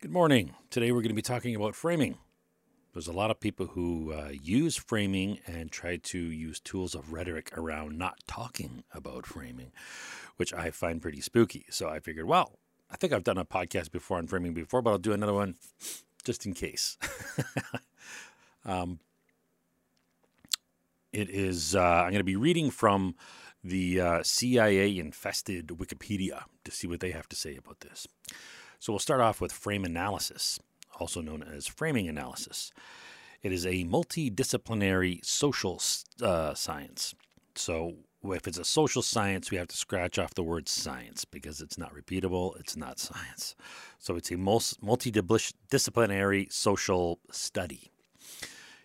Good morning. Today we're going to be talking about framing. There's a lot of people who uh, use framing and try to use tools of rhetoric around not talking about framing, which I find pretty spooky. So I figured, well, I think I've done a podcast before on framing before, but I'll do another one just in case. um, it is, uh, I'm going to be reading from the uh, CIA infested Wikipedia to see what they have to say about this. So we'll start off with frame analysis, also known as framing analysis. It is a multidisciplinary social uh, science. So if it's a social science, we have to scratch off the word science because it's not repeatable, it's not science. So it's a multidisciplinary social study.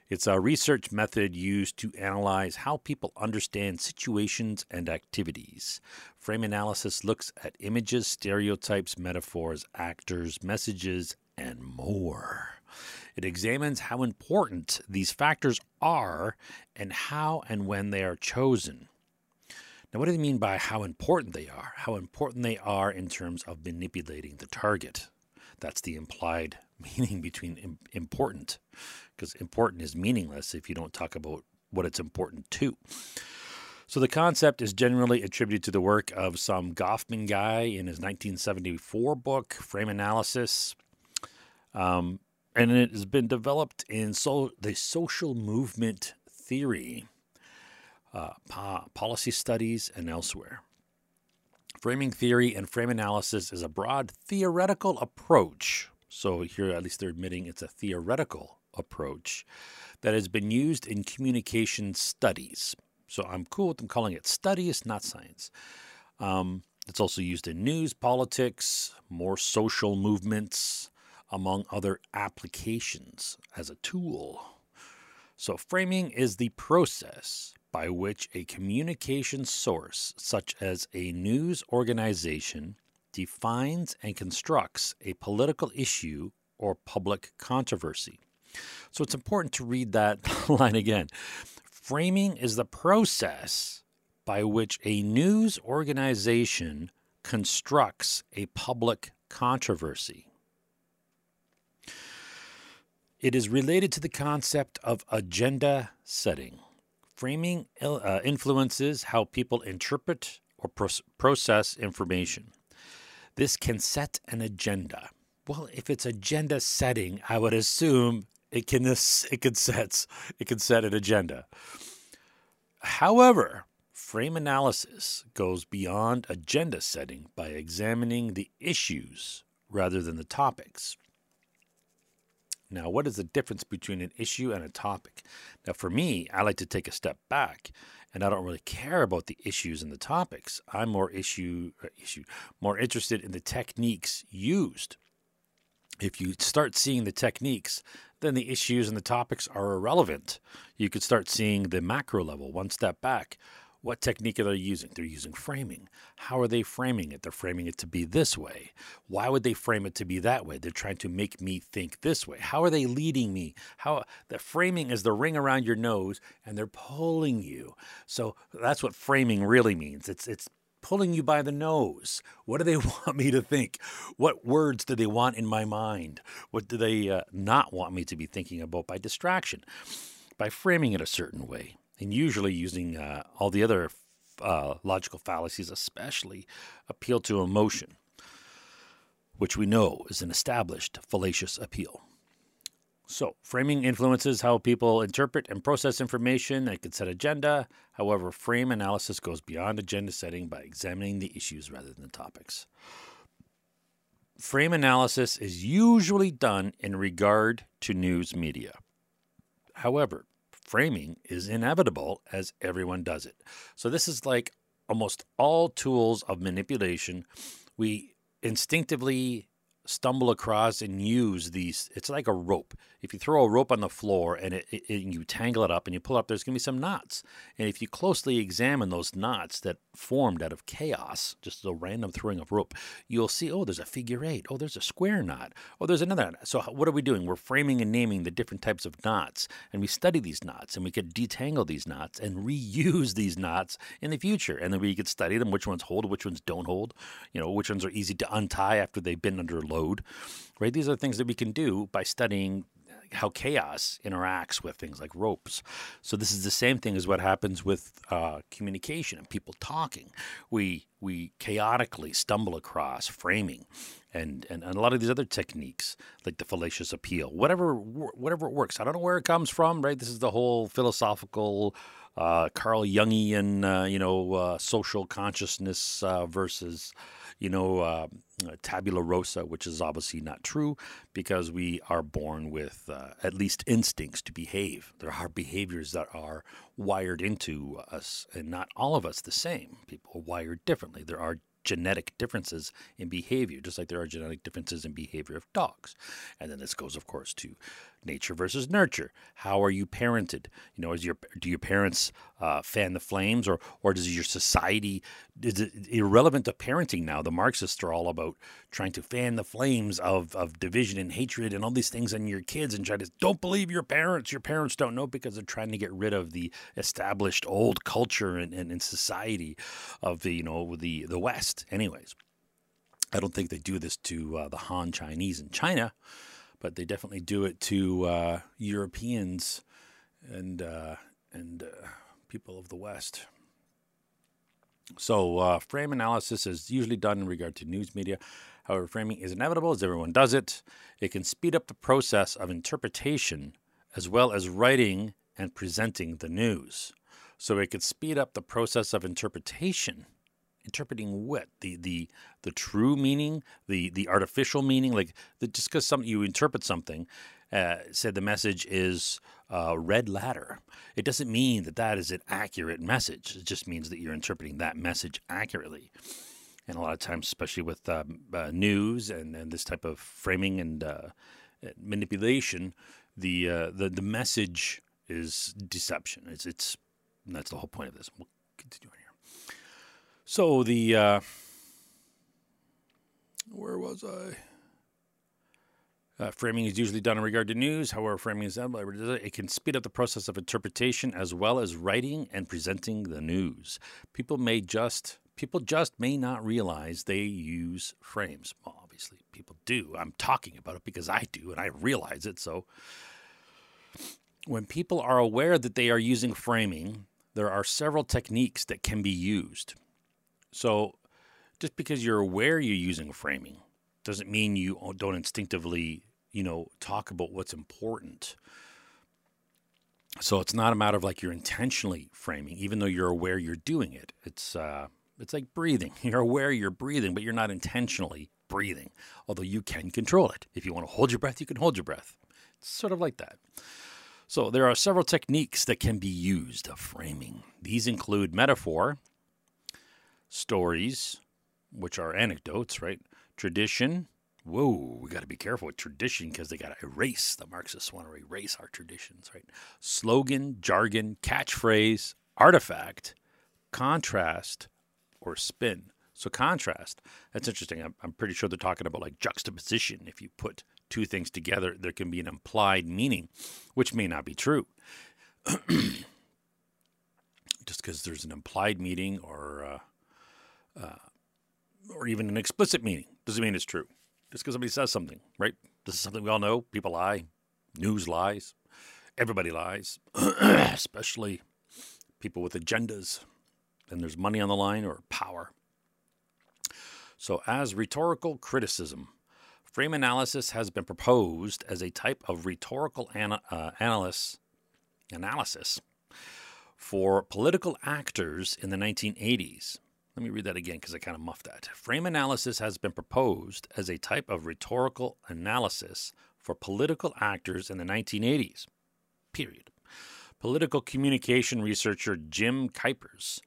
It's a research method used to analyze how people understand situations and activities. Frame analysis looks at images, stereotypes, metaphors, actors, messages, and more. It examines how important these factors are and how and when they are chosen. Now, what do they mean by how important they are? How important they are in terms of manipulating the target. That's the implied meaning between important, because important is meaningless if you don't talk about what it's important to. So the concept is generally attributed to the work of some Goffman guy in his 1974 book, Frame Analysis. Um, and it has been developed in so, the social movement theory, uh, po- policy studies, and elsewhere. Framing theory and frame analysis is a broad theoretical approach so here, at least they're admitting it's a theoretical approach that has been used in communication studies. So I'm cool with them calling it studies, not science. Um, it's also used in news, politics, more social movements, among other applications as a tool. So, framing is the process by which a communication source, such as a news organization, defines and constructs a political issue or public controversy. So it's important to read that line again. Framing is the process by which a news organization constructs a public controversy. It is related to the concept of agenda setting. Framing uh, influences how people interpret or process information. This can set an agenda. Well, if it's agenda setting, I would assume it can it can set it can set an agenda. However, frame analysis goes beyond agenda setting by examining the issues rather than the topics. Now, what is the difference between an issue and a topic? Now, for me, I like to take a step back and I don't really care about the issues and the topics. I'm more issue uh, issue more interested in the techniques used. If you start seeing the techniques, then the issues and the topics are irrelevant. You could start seeing the macro level, one step back. What technique are they using? They're using framing. How are they framing it? They're framing it to be this way. Why would they frame it to be that way? They're trying to make me think this way. How are they leading me? How the framing is the ring around your nose and they're pulling you. So that's what framing really means. It's it's pulling you by the nose. What do they want me to think? What words do they want in my mind? What do they uh, not want me to be thinking about by distraction? By framing it a certain way and usually using uh, all the other uh, logical fallacies, especially appeal to emotion, which we know is an established fallacious appeal. So, framing influences how people interpret and process information and can set agenda. However, frame analysis goes beyond agenda setting by examining the issues rather than the topics. Frame analysis is usually done in regard to news media. However, framing is inevitable as everyone does it. So this is like almost all tools of manipulation. We instinctively stumble across and use these. It's like a rope. If you throw a rope on the floor and, it, it, you tangle it up and you pull up, there's going to be some knots. And if you closely examine those knots that formed out of chaos, just a random throwing of rope, you'll see, oh, there's a figure eight. Oh, there's a square knot. Oh, there's another. Knot. So what are we doing? We're framing and naming the different types of knots, and we study these knots, and we could detangle these knots and reuse these knots in the future. And then we could study them, which ones hold, which ones don't hold. You know, which ones are easy to untie after they've been under right? These are things that we can do by studying how chaos interacts with things like ropes. So this is the same thing as what happens with uh, communication and people talking. We we chaotically stumble across framing, and, and and a lot of these other techniques like the fallacious appeal, whatever whatever it works. I don't know where it comes from. Right, this is the whole philosophical. Uh, Carl Jungian, uh, you know, uh, social consciousness uh, versus you know, uh, tabula rasa, which is obviously not true because we are born with uh, at least instincts to behave. There are behaviors that are wired into us, and not all of us the same. People are wired differently. There are genetic differences in behavior, just like there are genetic differences in behavior of dogs. And then this goes, of course, to nature versus nurture. How are you parented? You know, is your do your parents uh, fan the flames, or or does your society is it irrelevant to parenting now? The Marxists are all about trying to fan the flames of of division and hatred and all these things in your kids, and try to don't believe your parents. Your parents don't know because they're trying to get rid of the established old culture and, and, and society of the you know the the West. Anyways. I don't think they do this to uh, the Han Chinese in China but they definitely do it to uh, Europeans and uh, and uh, people of the West. So, uh, frame analysis is usually done in regard to news media. However, framing is inevitable as everyone does it. It can speed up the process of interpretation as well as writing and presenting the news. So, it could speed up the process of interpretation interpreting what the the the true meaning, the the artificial meaning, like the, just because some you interpret something, uh, said the message is uh, red ladder. It doesn't mean that that is an accurate message. It just means that you're interpreting that message accurately. And a lot of times, especially with um, uh, news and, and this type of framing and uh, manipulation, the uh, the the message is deception. It's it's that's the whole point of this. We'll continue. So the uh, where was I? Uh, framing is usually done in regard to news. However, framing is done, it can speed up the process of interpretation as well as writing and presenting the news. People may just people just may not realize they use frames. Well, obviously, people do. I'm talking about it because I do, and I realize it. So, when people are aware that they are using framing, there are several techniques that can be used. So just because you're aware you're using framing doesn't mean you don't instinctively, you know, talk about what's important. So it's not a matter of like you're intentionally framing, even though you're aware you're doing it. It's uh, it's like breathing. You're aware you're breathing, but you're not intentionally breathing. Although you can control it. If you want to hold your breath, you can hold your breath. It's sort of like that. So there are several techniques that can be used of framing. These include metaphor, stories, which are anecdotes, right? Tradition. Whoa, we got to be careful with tradition because they got to erase. The Marxists want to erase our traditions, right? Slogan, jargon, catchphrase, artifact, contrast, or spin. So, contrast, that's interesting. I'm, I'm pretty sure they're talking about like juxtaposition. If you put two things together, there can be an implied meaning, which may not be true. Just because there's an implied meaning or uh, uh, or even an explicit meaning doesn't mean it's true. Just because somebody says something, right? This is something we all know. People lie, news lies, everybody lies, especially people with agendas. And there's money on the line or power. So, as rhetorical criticism, frame analysis has been proposed as a type of rhetorical ana- uh, analysis, analysis for political actors in the 1980s let me read that again because I kind of muffed that. Frame analysis has been proposed as a type of rhetorical analysis for political actors in the 1980s. Period. Political communication researcher Jim Kuypers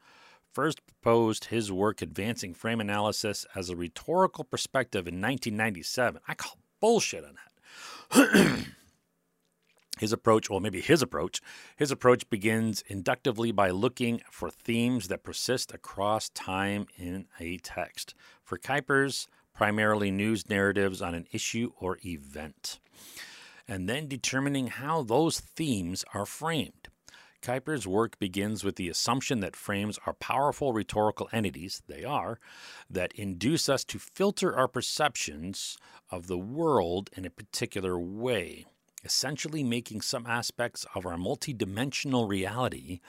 first proposed his work advancing frame analysis as a rhetorical perspective in 1997. I call bullshit on that. His approach, well, maybe his approach, his approach begins inductively by looking for themes that persist across time in a text. For Kuypers, primarily news narratives on an issue or event, and then determining how those themes are framed. Kuyper's work begins with the assumption that frames are powerful rhetorical entities, they are, that induce us to filter our perceptions of the world in a particular way, essentially making some aspects of our multidimensional reality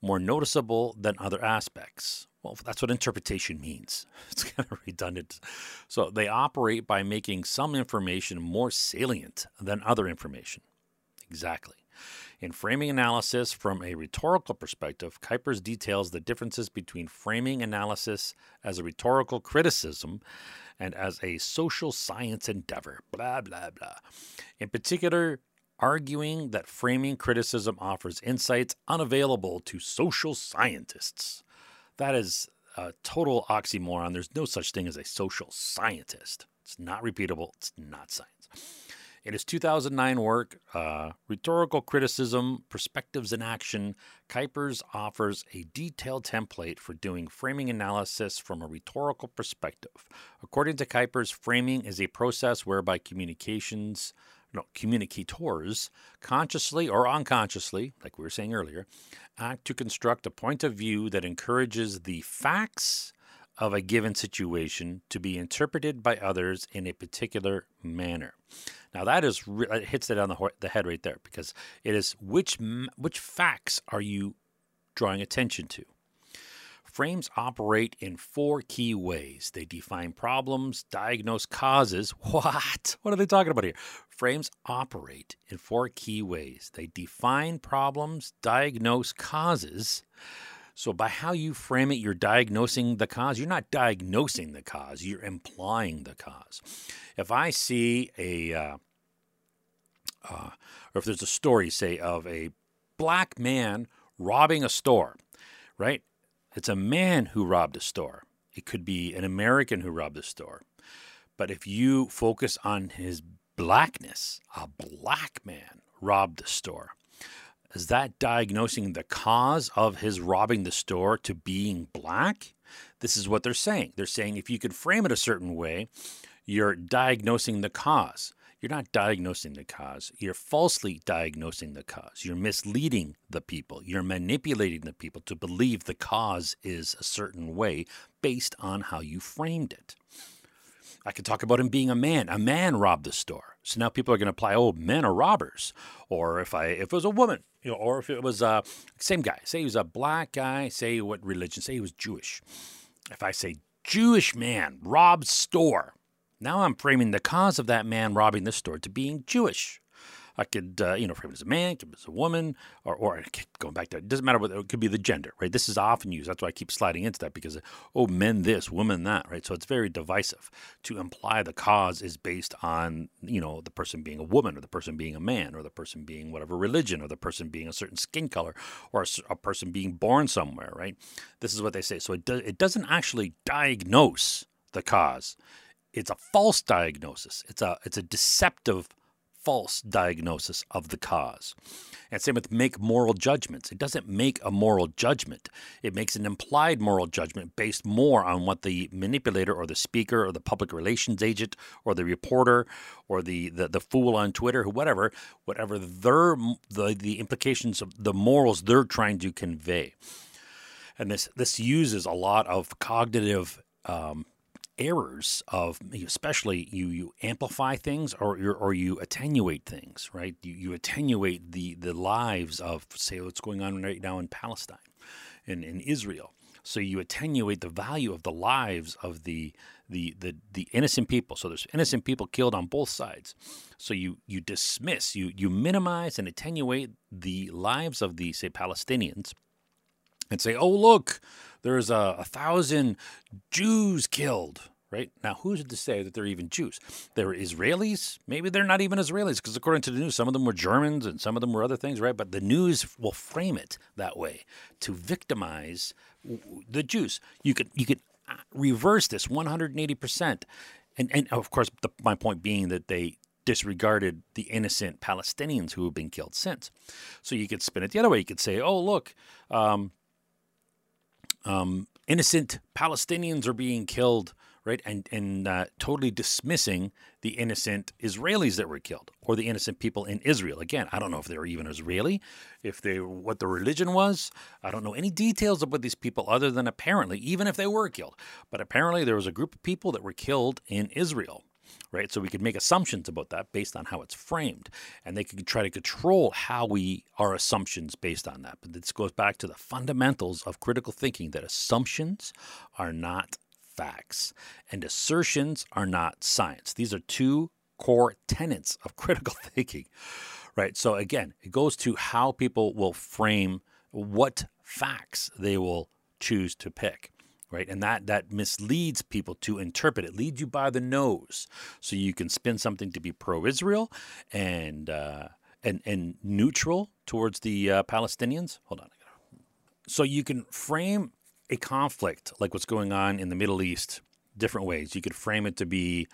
more noticeable than other aspects. Well, that's what interpretation means. It's kind of redundant. So they operate by making some information more salient than other information. Exactly. In framing analysis from a rhetorical perspective, Kuypers details the differences between framing analysis as a rhetorical criticism and as a social science endeavor. Blah, blah, blah. In particular, arguing that framing criticism offers insights unavailable to social scientists. That is a total oxymoron. There's no such thing as a social scientist. It's not repeatable, it's not science. In his 2009 work, uh, Rhetorical Criticism Perspectives in Action, Kuypers offers a detailed template for doing framing analysis from a rhetorical perspective. According to Kuypers, framing is a process whereby communications, no, communicators, consciously or unconsciously, like we were saying earlier, act to construct a point of view that encourages the facts of a given situation to be interpreted by others in a particular manner. Now that is it hits it on the, the head right there because it is which which facts are you drawing attention to? Frames operate in four key ways. They define problems, diagnose causes. What? What are they talking about here? Frames operate in four key ways. They define problems, diagnose causes, so, by how you frame it, you're diagnosing the cause. You're not diagnosing the cause, you're implying the cause. If I see a, uh, uh, or if there's a story, say, of a black man robbing a store, right? It's a man who robbed a store. It could be an American who robbed a store. But if you focus on his blackness, a black man robbed a store. Is that diagnosing the cause of his robbing the store to being black? This is what they're saying. They're saying if you could frame it a certain way, you're diagnosing the cause. You're not diagnosing the cause. You're falsely diagnosing the cause. You're misleading the people. You're manipulating the people to believe the cause is a certain way based on how you framed it. I could talk about him being a man. A man robbed the store. So now people are going to apply, oh, men are robbers. Or if I if it was a woman, you know, or if it was a uh, same guy, say he was a black guy, say what religion, say he was Jewish. If I say Jewish man robbed store, now I'm framing the cause of that man robbing the store to being Jewish. I could, uh, you know, frame it as a man, frame as a woman, or, or going back to it doesn't matter what it could be the gender, right? This is often used. That's why I keep sliding into that because, oh, men this, women that, right? So it's very divisive to imply the cause is based on, you know, the person being a woman or the person being a man or the person being whatever religion or the person being a certain skin color or a, a person being born somewhere, right? This is what they say. So it, do, it doesn't actually diagnose the cause. It's a false diagnosis. It's a it's a deceptive false diagnosis of the cause. And same with make moral judgments. It doesn't make a moral judgment. It makes an implied moral judgment based more on what the manipulator or the speaker or the public relations agent or the reporter or the, the, the fool on Twitter, or whatever, whatever their the, the implications of the morals they're trying to convey. And this this uses a lot of cognitive um, errors of especially you you amplify things or or you attenuate things right? You, you attenuate the the lives of say what's going on right now in Palestine in in Israel. So you attenuate the value of the lives of the the the the innocent people. So there's innocent people killed on both sides. So you you dismiss you you minimize and attenuate the lives of the say Palestinians and say oh look there's a, a thousand Jews killed. Right now, who's to say that they're even Jews? They're Israelis. Maybe they're not even Israelis, because according to the news, some of them were Germans and some of them were other things, right? But the news will frame it that way to victimize the Jews. You could you could uh, reverse this 180 percent, and and of course, the, my point being that they disregarded the innocent Palestinians who have been killed since. So you could spin it the other way. You could say, oh look. Um, um, innocent Palestinians are being killed, right? And and uh, totally dismissing the innocent Israelis that were killed or the innocent people in Israel. Again, I don't know if they were even Israeli, if they what the religion was. I don't know any details about these people other than apparently, even if they were killed, but apparently there was a group of people that were killed in Israel right? So we could make assumptions about that based on how it's framed, and they could try to control how we our assumptions based on that. But this goes back to the fundamentals of critical thinking that assumptions are not facts and assertions are not science. These are two core tenets of critical thinking, right? So again, it goes to how people will frame what facts they will choose to pick right? And that that misleads people to interpret it leads you by the nose. So you can spin something to be pro-israel and uh, and and neutral towards the uh, palestinians. Hold on so you can frame a conflict like what's going on in the middle east different ways. You could frame it to be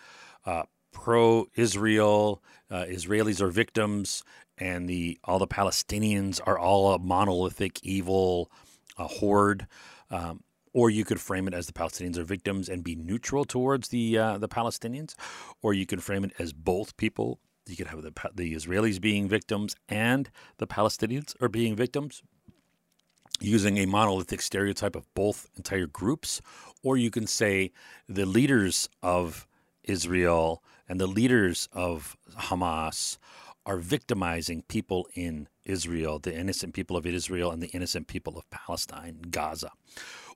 uh, pro-israel uh, israelis are victims and the all the palestinians are all a monolithic evil a horde. Um, or you could frame it as the Palestinians are victims and be neutral towards the uh, the Palestinians, or you could frame it as both people. You could have the the Israelis being victims and the Palestinians are being victims, using a monolithic stereotype of both entire groups, or you can say the leaders of Israel and the leaders of Hamas are victimizing people in Israel, the innocent people of Israel and the innocent people of Palestine, Gaza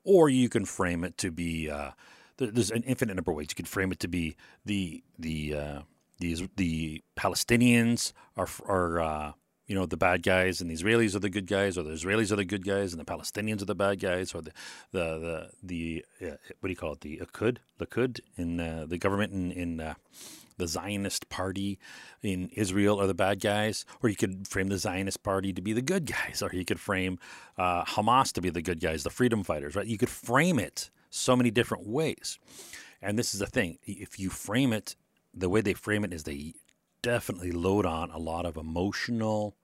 or you can frame it to be uh, there's an infinite number of ways. You can frame it to be the the uh, the, the Palestinians are are uh, you know the bad guys and the Israelis are the good guys, or the Israelis are the good guys and the Palestinians are the bad guys, or the the the, the uh, what do you call it the Likud Likud in uh, the government in in uh, the Zionist party in Israel are the bad guys, or you could frame the Zionist party to be the good guys, or you could frame uh, Hamas to be the good guys, the freedom fighters, right? You could frame it so many different ways. And this is the thing if you frame it, the way they frame it is they definitely load on a lot of emotional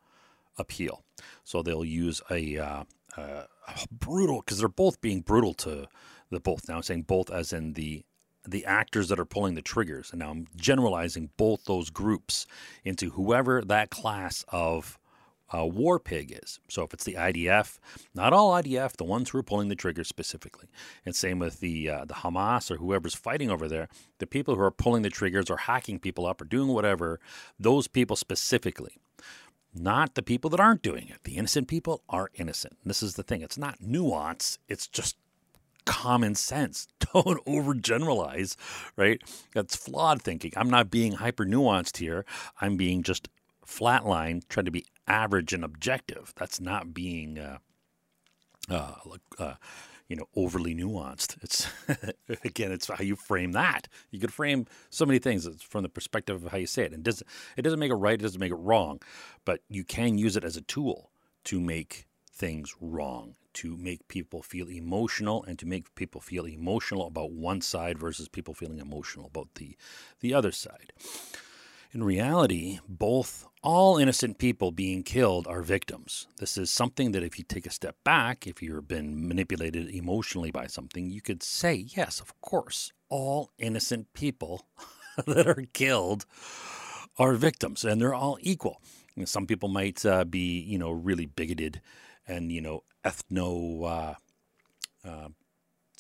appeal. So they'll use a, uh, uh, brutal, because they're both being brutal to the both. Now I'm saying both as in the the actors that are pulling the triggers. And now I'm generalizing both those groups into whoever that class of uh, war pig is. So if it's the IDF, not all IDF, the ones who are pulling the trigger specifically, and same with the uh, the Hamas or whoever's fighting over there, the people who are pulling the triggers or hacking people up or doing whatever, those people specifically. Not the people that aren't doing it. The innocent people are innocent. And this is the thing. It's not nuance. It's just common sense. Don't overgeneralize, right? That's flawed thinking. I'm not being hyper nuanced here. I'm being just flatline, trying to be average and objective. That's not being, uh, uh, uh, you know, overly nuanced. It's again, it's how you frame that. You could frame so many things from the perspective of how you say it, and it doesn't it doesn't make it right. It doesn't make it wrong, but you can use it as a tool to make things wrong to make people feel emotional and to make people feel emotional about one side versus people feeling emotional about the the other side. In reality, both all innocent people being killed are victims. This is something that if you take a step back, if you've been manipulated emotionally by something, you could say, yes, of course, all innocent people that are killed are victims and they're all equal. some people might uh, be, you know, really bigoted and, you know, ethno uh, uh,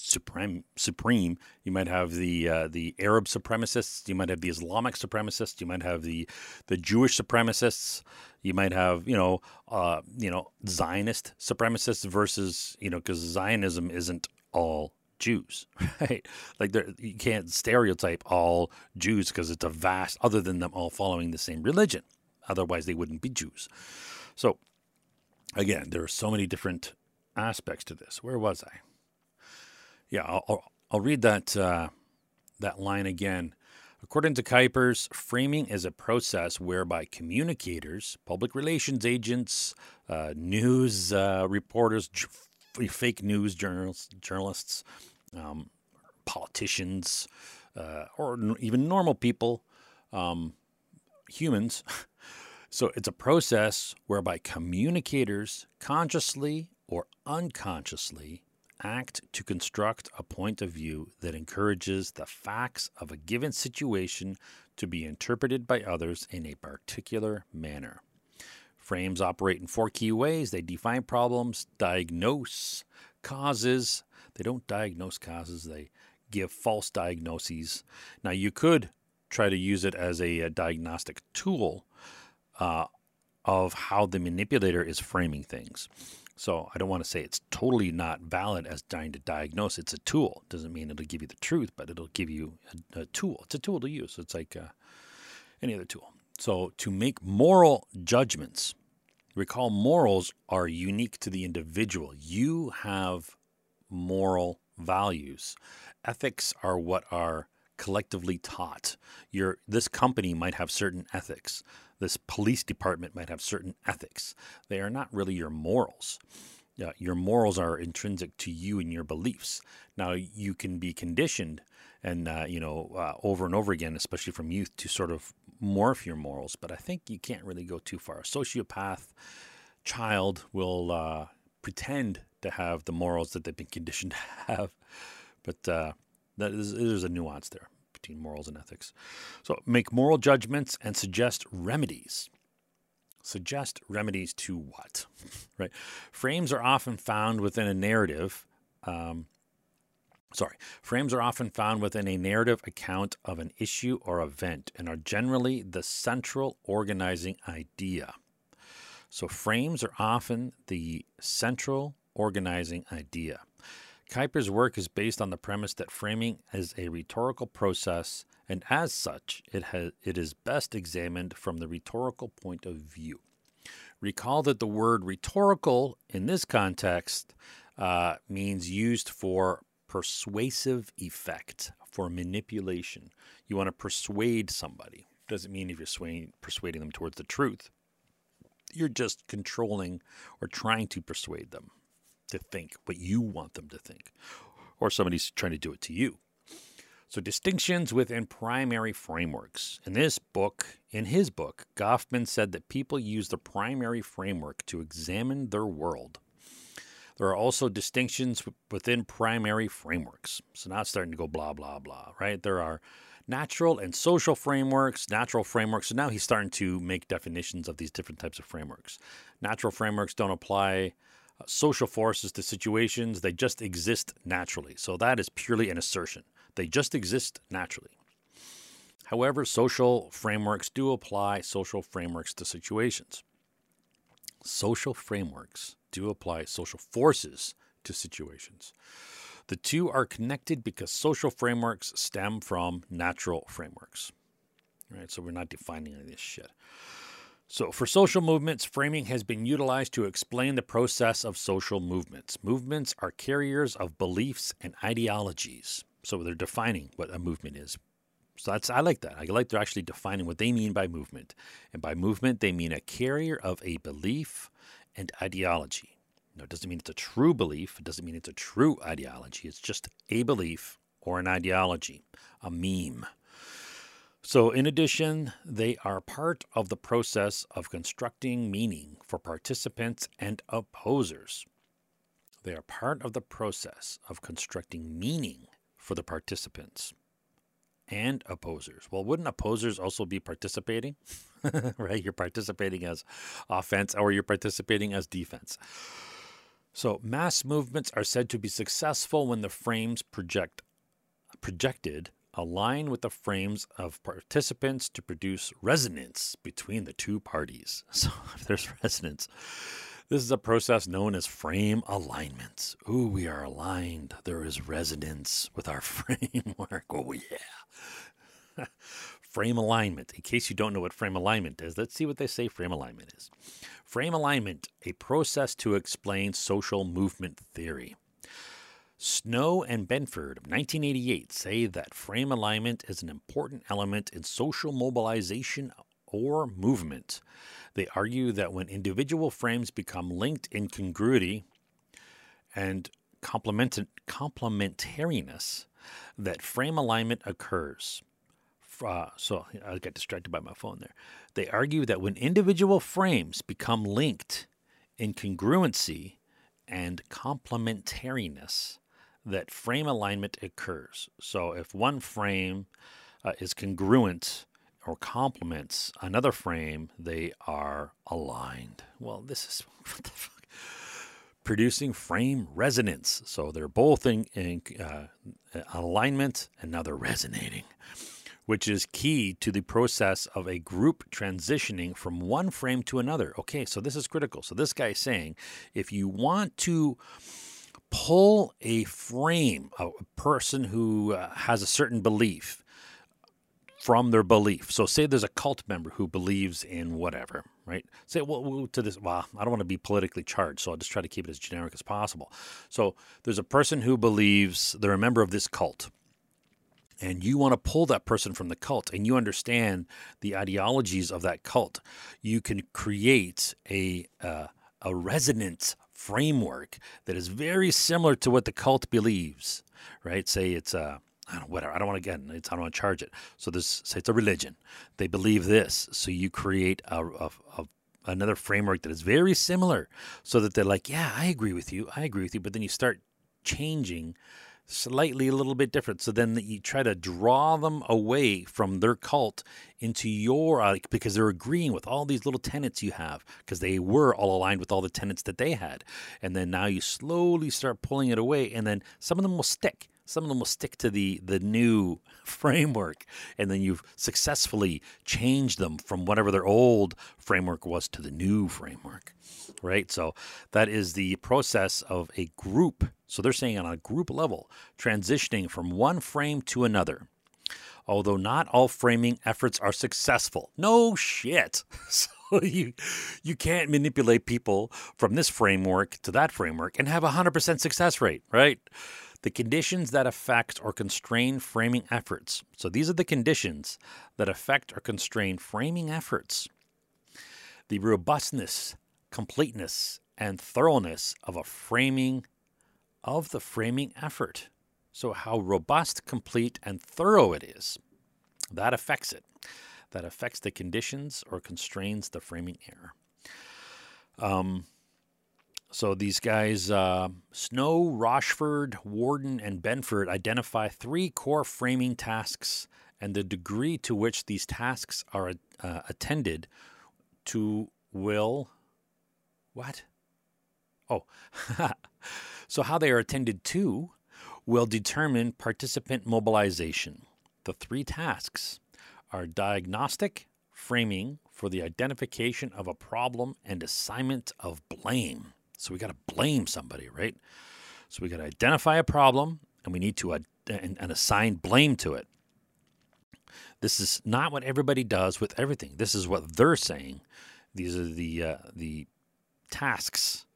supreme supreme. You might have the uh, the Arab supremacists. You might have the Islamic supremacists. You might have the the Jewish supremacists. You might have you know uh, you know Zionist supremacists versus you know because Zionism isn't all Jews, right? Like you can't stereotype all Jews because it's a vast other than them all following the same religion. Otherwise, they wouldn't be Jews. So again, there are so many different aspects to this. Where was I? Yeah, I'll, I'll read that uh, that line again. According to Kuypers, framing is a process whereby communicators, public relations agents, uh, news uh, reporters, j- fake news journalists, journalists um, politicians, uh, or n- even normal people, um, humans, So it's a process whereby communicators consciously or unconsciously act to construct a point of view that encourages the facts of a given situation to be interpreted by others in a particular manner. Frames operate in four key ways they define problems, diagnose causes. They don't diagnose causes, they give false diagnoses. Now, you could try to use it as a, a diagnostic tool uh, of how the manipulator is framing things. So I don't want to say it's totally not valid as trying to diagnose. It's a tool. Doesn't mean it'll give you the truth, but it'll give you a, a tool. It's a tool to use. It's like uh, any other tool. So to make moral judgments, recall morals are unique to the individual. You have moral values. Ethics are what are collectively taught. Your this company might have certain ethics. This police department might have certain ethics. They are not really your morals. Uh, your morals are intrinsic to you and your beliefs. Now you can be conditioned, and uh, you know uh, over and over again, especially from youth, to sort of morph your morals. But I think you can't really go too far. A sociopath child will uh, pretend to have the morals that they've been conditioned to have, but uh, there's a nuance there between morals and ethics. So make moral judgments and suggest remedies. Suggest remedies to what? right? Frames are often found within a narrative. Um, sorry, frames are often found within a narrative account of an issue or event and are generally the central organizing idea. So, frames are often the central organizing idea. Kuyper's work is based on the premise that framing is a rhetorical process, and as such, it, has, it is best examined from the rhetorical point of view. Recall that the word rhetorical in this context uh, means used for persuasive effect, for manipulation. You want to persuade somebody. Doesn't mean if you're swaying, persuading them towards the truth. You're just controlling or trying to persuade them to think what you want them to think, or somebody's trying to do it to you. So, distinctions within primary frameworks. In this book, in his book, Goffman said that people use the primary framework to examine their world. There are also distinctions within primary frameworks. So, not starting to go blah, blah, blah, right? There are natural and social frameworks, natural frameworks. So now he's starting to make definitions of these different types of frameworks. Natural frameworks don't apply social forces to situations, they just exist naturally. So that is purely an assertion. They just exist naturally. However, social frameworks do apply social frameworks to situations. Social frameworks do apply social forces to situations. The two are connected because social frameworks stem from natural frameworks. Right? So we're not defining any of this shit. So, for social movements, framing has been utilized to explain the process of social movements. Movements are carriers of beliefs and ideologies. So, they're defining what a movement is. So, that's I like that. I like they're actually defining what they mean by movement. And by movement, they mean a carrier of a belief and ideology. No, it doesn't mean it's a true belief. It doesn't mean it's a true ideology. It's just a belief or an ideology, a meme. So, in addition, they are part of the process of constructing meaning for participants and opposers. They are part of the process of constructing meaning for the participants and opposers. Well, wouldn't opposers also be participating? right? You're participating as offense or you're participating as defense. So, mass movements are said to be successful when the frames project projected align with the frames of participants to produce resonance between the two parties. So if there's resonance, this is a process known as frame alignment. Ooh, we are aligned. There is resonance with our framework. Oh, yeah. frame alignment. In case you don't know what frame alignment is, let's see what they say frame alignment is. Frame alignment, a process to explain social movement theory. Snow and Benford of 1988 say that frame alignment is an important element in social mobilization or movement. They argue that when individual frames become linked in congruity and complement- complementariness, that frame alignment occurs. Uh, so I got distracted by my phone there. They argue that when individual frames become linked in congruency and complementariness that frame alignment occurs. So if one frame uh, is congruent or complements another frame, they are aligned. Well, this is what the fuck? producing frame resonance. So they're both in, in uh, alignment and now they're resonating, which is key to the process of a group transitioning from one frame to another. Okay, so this is critical. So this guy is saying if you want to pull a frame, a person who uh, has a certain belief, from their belief. So, say there's a cult member who believes in whatever, right? Say, well, to this, well, I don't want to be politically charged, so I'll just try to keep it as generic as possible. So, there's a person who believes they're a member of this cult, and you want to pull that person from the cult, and you understand the ideologies of that cult. You can create a uh, a resonance framework that is very similar to what the cult believes, right? Say it's a I don't whatever. I don't want to get it's I don't want to charge it. So this say it's a religion. They believe this. So you create a, a, a another framework that is very similar so that they're like, yeah, I agree with you. I agree with you. But then you start changing slightly a little bit different. So then you try to draw them away from their cult into your, uh, because they're agreeing with all these little tenets you have, because they were all aligned with all the tenets that they had. And then now you slowly start pulling it away, and then some of them will stick. Some of them will stick to the the new framework, and then you've successfully changed them from whatever their old framework was to the new framework, right? So that is the process of a group. So they're saying on a group level, transitioning from one frame to another. Although not all framing efforts are successful. No shit. So you you can't manipulate people from this framework to that framework and have a 100% success rate, right? The conditions that affect or constrain framing efforts. So these are the conditions that affect or constrain framing efforts. The robustness, completeness, and thoroughness of a framing of the framing effort. So how robust, complete, and thorough it is. That affects it. That affects the conditions or constrains the framing error. Um, so these guys, uh, Snow, Rochford, Worden, and Benford identify three core framing tasks and the degree to which these tasks are uh, attended to will. What? Oh, so how they are attended to will determine participant mobilization. The three tasks are diagnostic, framing for the identification of a problem, and assignment of blame. So we got to blame somebody, right? So we got to identify a problem and we need to ad- and, and assign blame to it. This is not what everybody does with everything. This is what they're saying. These are the uh, the tasks,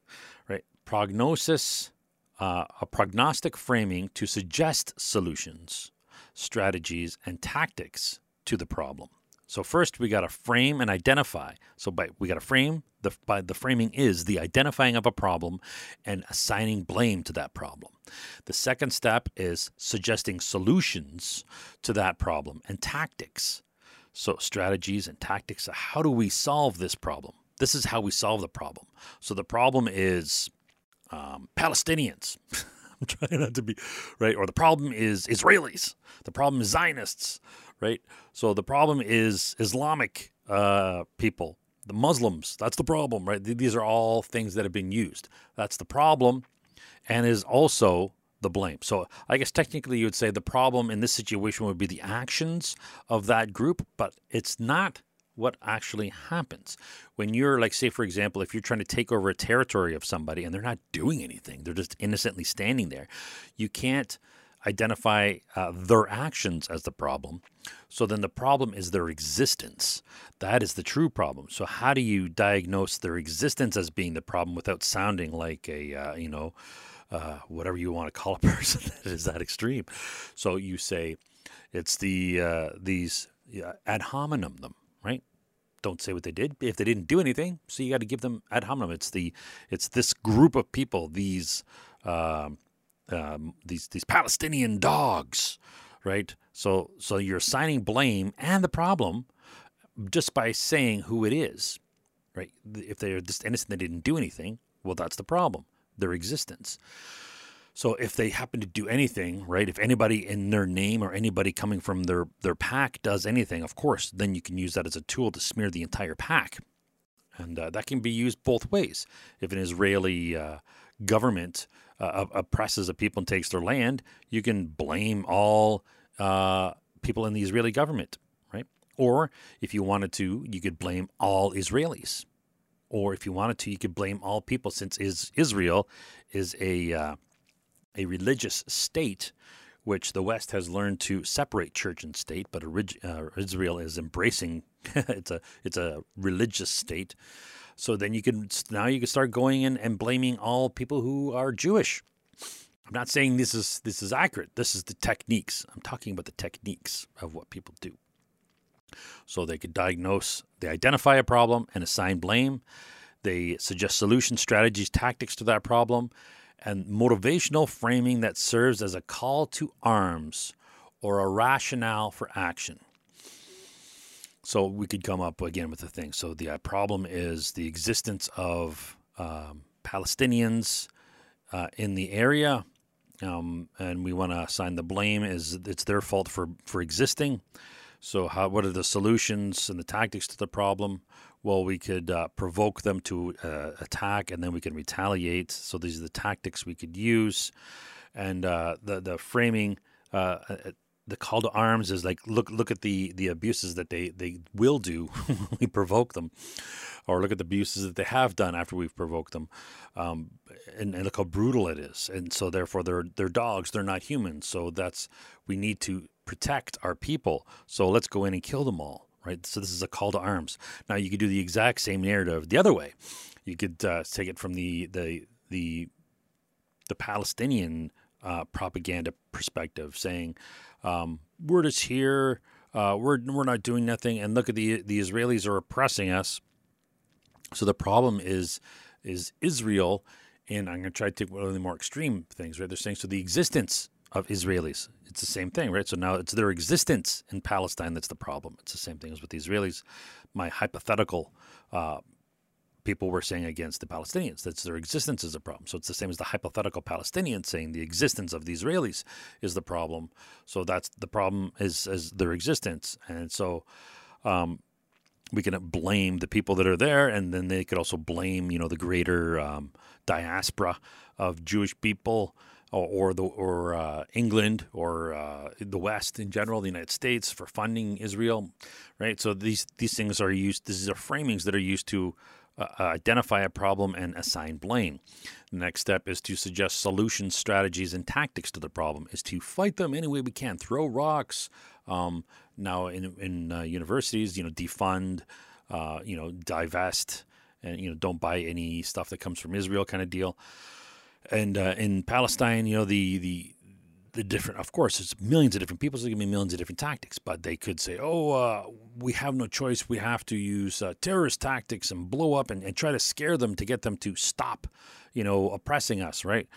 right? Prognosis, uh, a prognostic framing to suggest solutions, strategies, and tactics to the problem. So first we got to frame and identify. So by we got to frame the by the framing is the identifying of a problem and assigning blame to that problem. The second step is suggesting solutions to that problem and tactics. So strategies and tactics. How do we solve this problem? This is how we solve the problem. So the problem is um, Palestinians. I'm trying not to be right. Or the problem is Israelis. The problem is Zionists right? So the problem is Islamic uh, people, the Muslims. That's the problem, right? These are all things that have been used. That's the problem, and is also the blame. So I guess technically you would say the problem in this situation would be the actions of that group, but it's not what actually happens. When you're like say for example, if you're trying to take over a territory of somebody and they're not doing anything, they're just innocently standing there, you can't identify uh, their actions as the problem. So then the problem is their existence. That is the true problem. So how do you diagnose their existence as being the problem without sounding like a uh, you know uh, whatever you want to call a person that is that extreme? So you say it's the uh, these ad hominem them right. Don't say what they did if they didn't do anything. So you got to give them ad hominem. It's the it's this group of people these. Um, um, these these Palestinian dogs, right? So so you're assigning blame and the problem just by saying who it is, right? If they're just innocent, they didn't do anything. Well, that's the problem. their existence. So if they happen to do anything, right? If anybody in their name or anybody coming from their their pack does anything, of course, then you can use that as a tool to smear the entire pack, and uh, that can be used both ways. If an Israeli uh, government uh, oppresses a people and takes their land, you can blame all uh, people in the Israeli government, right? Or if you wanted to, you could blame all Israelis. Or if you wanted to, you could blame all people, since is Israel is a uh, a religious state, which the West has learned to separate church and state, but uh, Israel is embracing it's a it's a religious state. So then you can now you can start going in and blaming all people who are Jewish. I'm not saying this is this is accurate. This is the techniques. I'm talking about the techniques of what people do. So they could diagnose, they identify a problem and assign blame. They suggest solution strategies, tactics to that problem, and motivational framing that serves as a call to arms or a rationale for action. So we could come up again with the thing. So the uh, problem is the existence of um, Palestinians uh, in the area, um, and we want to assign the blame is it's their fault for for existing. So how what are the solutions and the tactics to the problem? well, we could uh, provoke them to uh, attack and then we can retaliate. So these are the tactics we could use. And uh, the, the framing, uh, the call to arms is like, look, look at the, the abuses that they, they will do when we provoke them, or look at the abuses that they have done after we've provoked them. Um, and, and look how brutal it is. And so therefore they're, they're dogs, they're not humans. So that's, we need to protect our people. So let's go in and kill them all right? So this is a call to arms. Now you could do the exact same narrative the other way. You could uh, take it from the the the the Palestinian uh, propaganda perspective, saying um, we're just here, uh, we're we're not doing nothing, and look at the the Israelis are oppressing us. So the problem is is Israel, and I'm going to try to take one of the more extreme things. Right? They're saying so the existence of Israelis. It's the same thing, right? So now it's their existence in Palestine that's the problem. It's the same thing as with the Israelis. My hypothetical uh, people were saying against the Palestinians that's their existence is a problem. So it's the same as the hypothetical Palestinians saying the existence of the Israelis is the problem. So that's the problem is, is their existence, and so. Um, we can blame the people that are there, and then they could also blame, you know, the greater um, diaspora of Jewish people or, the or uh, England or uh, the West in general, the United States for funding Israel, right? So these these things are used. These are framings that are used to uh, uh, identify a problem and assign blame. The next step is to suggest solutions, strategies, and tactics to the problem. Is to fight them any way we can. Throw rocks. Um, now in in uh, universities, you know, defund, uh, you know, divest, and you know, don't buy any stuff that comes from Israel, kind of deal and uh, in Palestine, you know, the the the different, of course, it's millions of different people, so there can be millions of different tactics. But they could say, "Oh, uh, we have no choice. We have to use uh, terrorist tactics and blow up and, and, try to scare them to get them to stop, you know, oppressing us." Right.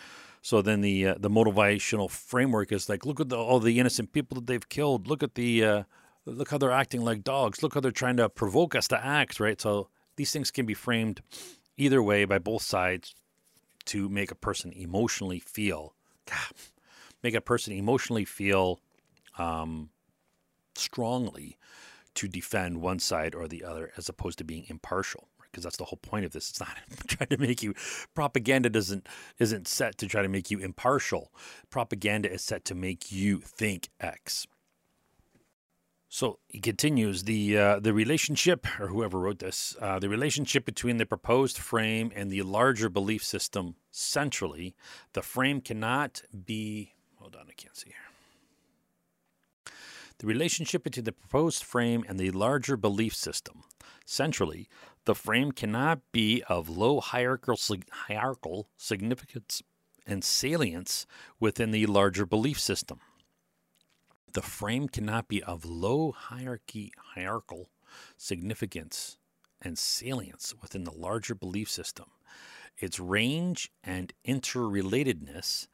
So then the uh, the motivational framework is like, look at the, all the innocent people that they've killed. Look at the uh, look how they're acting like dogs. Look how they're trying to provoke us to act. Right. So these things can be framed either way by both sides to make a person emotionally feel, make a person emotionally feel um, strongly to defend one side or the other, as opposed to being impartial. Because that's the whole point of this. It's not trying to make you. Propaganda doesn't isn't set to try to make you impartial. Propaganda is set to make you think X. So he continues the uh, the relationship, or whoever wrote this, uh, the relationship between the proposed frame and the larger belief system. Centrally, the frame cannot be. Hold on, I can't see here. The relationship between the proposed frame and the larger belief system. Centrally, the frame cannot be of low hierarchical, hierarchical significance and salience within the larger belief system. The frame cannot be of low hierarchy, hierarchical significance and salience within the larger belief system. Its range and interrelatedness,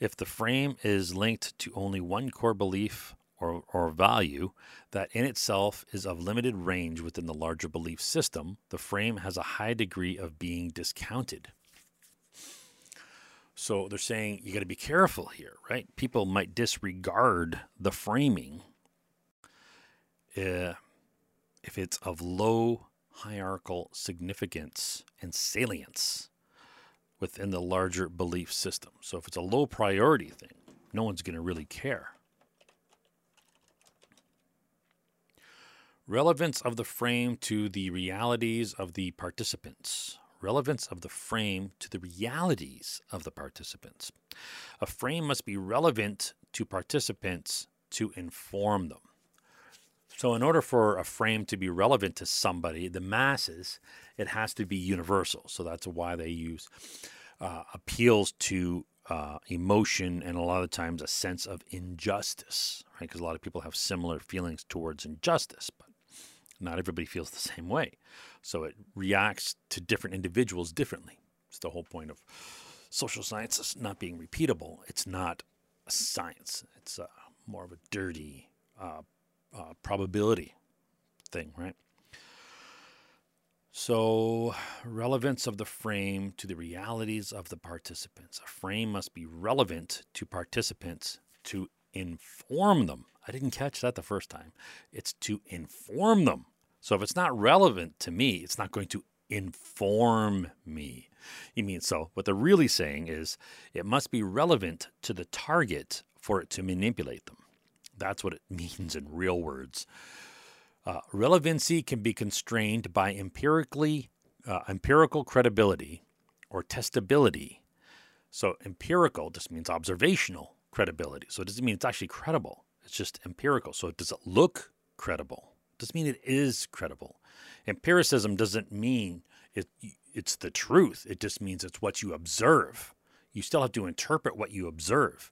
if the frame is linked to only one core belief or, or value that in itself is of limited range within the larger belief system, the frame has a high degree of being discounted. So they're saying you got to be careful here, right? People might disregard the framing uh, if it's of low hierarchical significance and salience within the larger belief system. So if it's a low priority thing, no one's going to really care. Relevance of the frame to the realities of the participants. Relevance of the frame to the realities of the participants. A frame must be relevant to participants to inform them. So, in order for a frame to be relevant to somebody, the masses, it has to be universal. So, that's why they use uh, appeals to uh, emotion and a lot of times a sense of injustice, right? Because a lot of people have similar feelings towards injustice, but not everybody feels the same way. So, it reacts to different individuals differently. It's the whole point of social sciences not being repeatable. It's not a science, it's uh, more of a dirty, uh, uh, probability thing, right? So, relevance of the frame to the realities of the participants. A frame must be relevant to participants to inform them. I didn't catch that the first time. It's to inform them. So, if it's not relevant to me, it's not going to inform me. You mean so? What they're really saying is it must be relevant to the target for it to manipulate them. That's what it means in real words. Uh, relevancy can be constrained by empirically uh, empirical credibility or testability. So empirical just means observational credibility. So it doesn't mean it's actually credible. It's just empirical. So does it look credible? It doesn't mean it is credible. Empiricism doesn't mean it, it's the truth. It just means it's what you observe. You still have to interpret what you observe.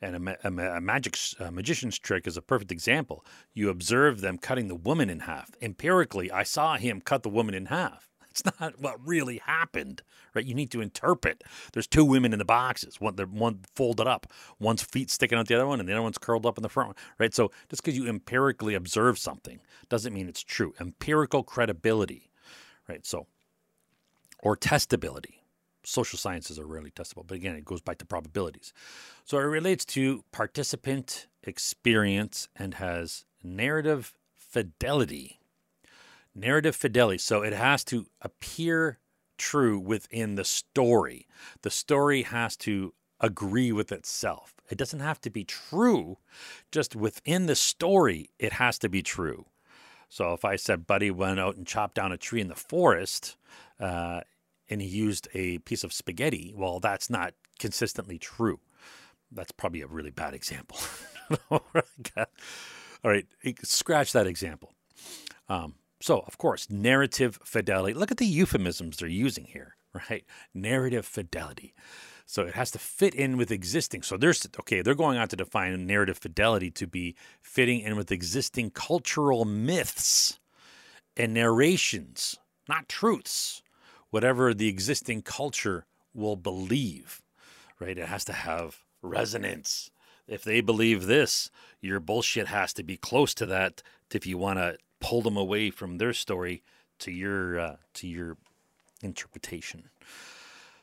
And a, a, a magic a magician's trick is a perfect example. You observe them cutting the woman in half. Empirically, I saw him cut the woman in half. It's not what really happened, right? You need to interpret. There's two women in the boxes. One, one folded up, one's feet sticking out the other one, and the other one's curled up in the front right? So just because you empirically observe something doesn't mean it's true. Empirical credibility, right? So, or testability social sciences are rarely testable, but again, it goes back to probabilities. So it relates to participant experience and has narrative fidelity. Narrative fidelity. So it has to appear true within the story. The story has to agree with itself. It doesn't have to be true, just within the story, it has to be true. So if I said Buddy went out and chopped down a tree in the forest, uh, and he used a piece of spaghetti, well, that's not consistently true. That's probably a really bad example. All right, scratch that example. Um, so, of course, narrative fidelity. Look at the euphemisms they're using here, right? Narrative fidelity. So it has to fit in with existing. So there's okay, they're going on to define narrative fidelity to be fitting in with existing cultural myths and narrations, not truths whatever the existing culture will believe, right? It has to have resonance. If they believe this, your bullshit has to be close to that if you want to pull them away from their story to your uh, to your interpretation.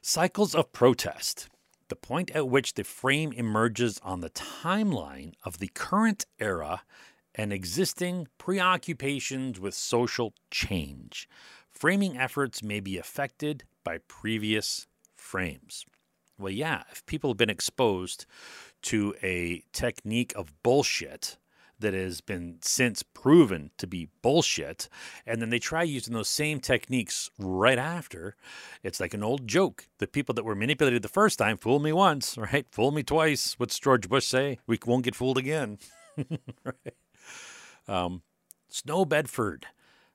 Cycles of protest. The point at which the frame emerges on the timeline of the current era and existing preoccupations with social change. Framing efforts may be affected by previous frames. Well, yeah, if people have been exposed to a technique of bullshit that has been since proven to be bullshit, and then they try using those same techniques right after, it's like an old joke. The people that were manipulated the first time fool me once, right? Fool me twice. What's George Bush say? We won't get fooled again. right? um, Snow Benford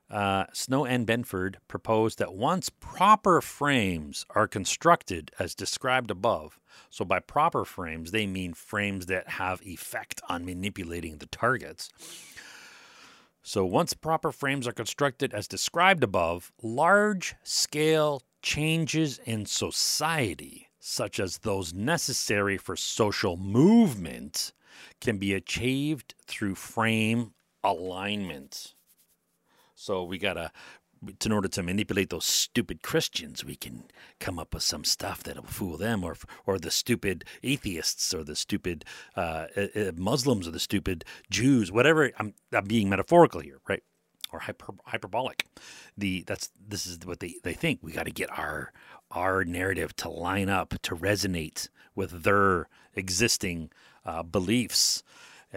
uh, Snow and Benford proposed that once proper frames are constructed as described above, so by proper frames, they mean frames that have effect on manipulating the targets. So once proper frames are constructed as described above, large scale changes in society, such as those necessary for social movement, can be achieved through frame alignment. So we got to in order to manipulate those stupid Christians, we can come up with some stuff that'll fool them, or or the stupid atheists, or the stupid uh, uh, uh, Muslims, or the stupid Jews, whatever. I'm, I'm being metaphorical here, right? Or hyper, hyperbolic. The that's this is what they, they think. We got to get our our narrative to line up to resonate with their existing uh, beliefs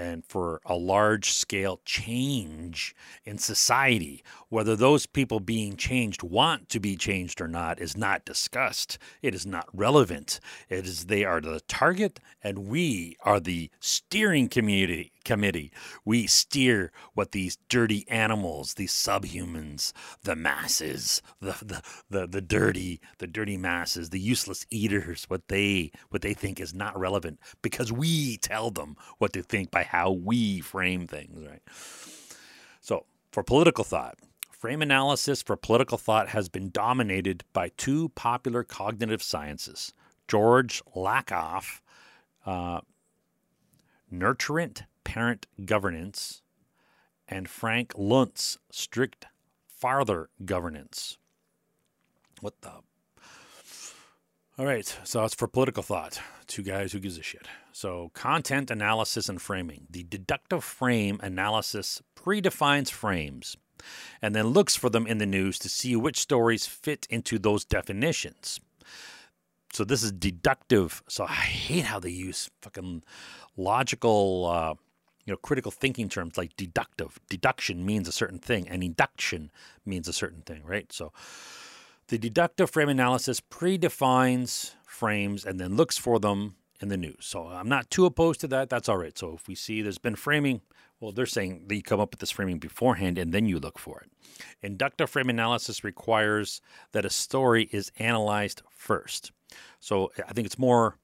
and for a large scale change in society. Whether those people being changed want to be changed or not is not discussed. It is not relevant. It is they are the target and we are the steering community committee. We steer what these dirty animals, these subhumans, the masses, the, the, the, the dirty, the dirty masses, the useless eaters, what they what they think is not relevant because we tell them what to think by how we frame things, right? So for political thought, frame analysis for political thought has been dominated by two popular cognitive sciences. George Lakoff, uh, nurturant parent governance, and Frank Luntz, strict father governance. What the? All right, so it's for political thought. Two guys who gives a shit. So, content analysis and framing. The deductive frame analysis predefines frames and then looks for them in the news to see which stories fit into those definitions. So, this is deductive. So, I hate how they use fucking logical. Uh, you know, critical thinking terms like deductive. Deduction means a certain thing, and induction means a certain thing, right? So the deductive frame analysis predefines frames and then looks for them in the news. So I'm not too opposed to that. That's all right. So if we see there's been framing, well, they're saying that you come up with this framing beforehand and then you look for it. Inductive frame analysis requires that a story is analyzed first. So I think it's more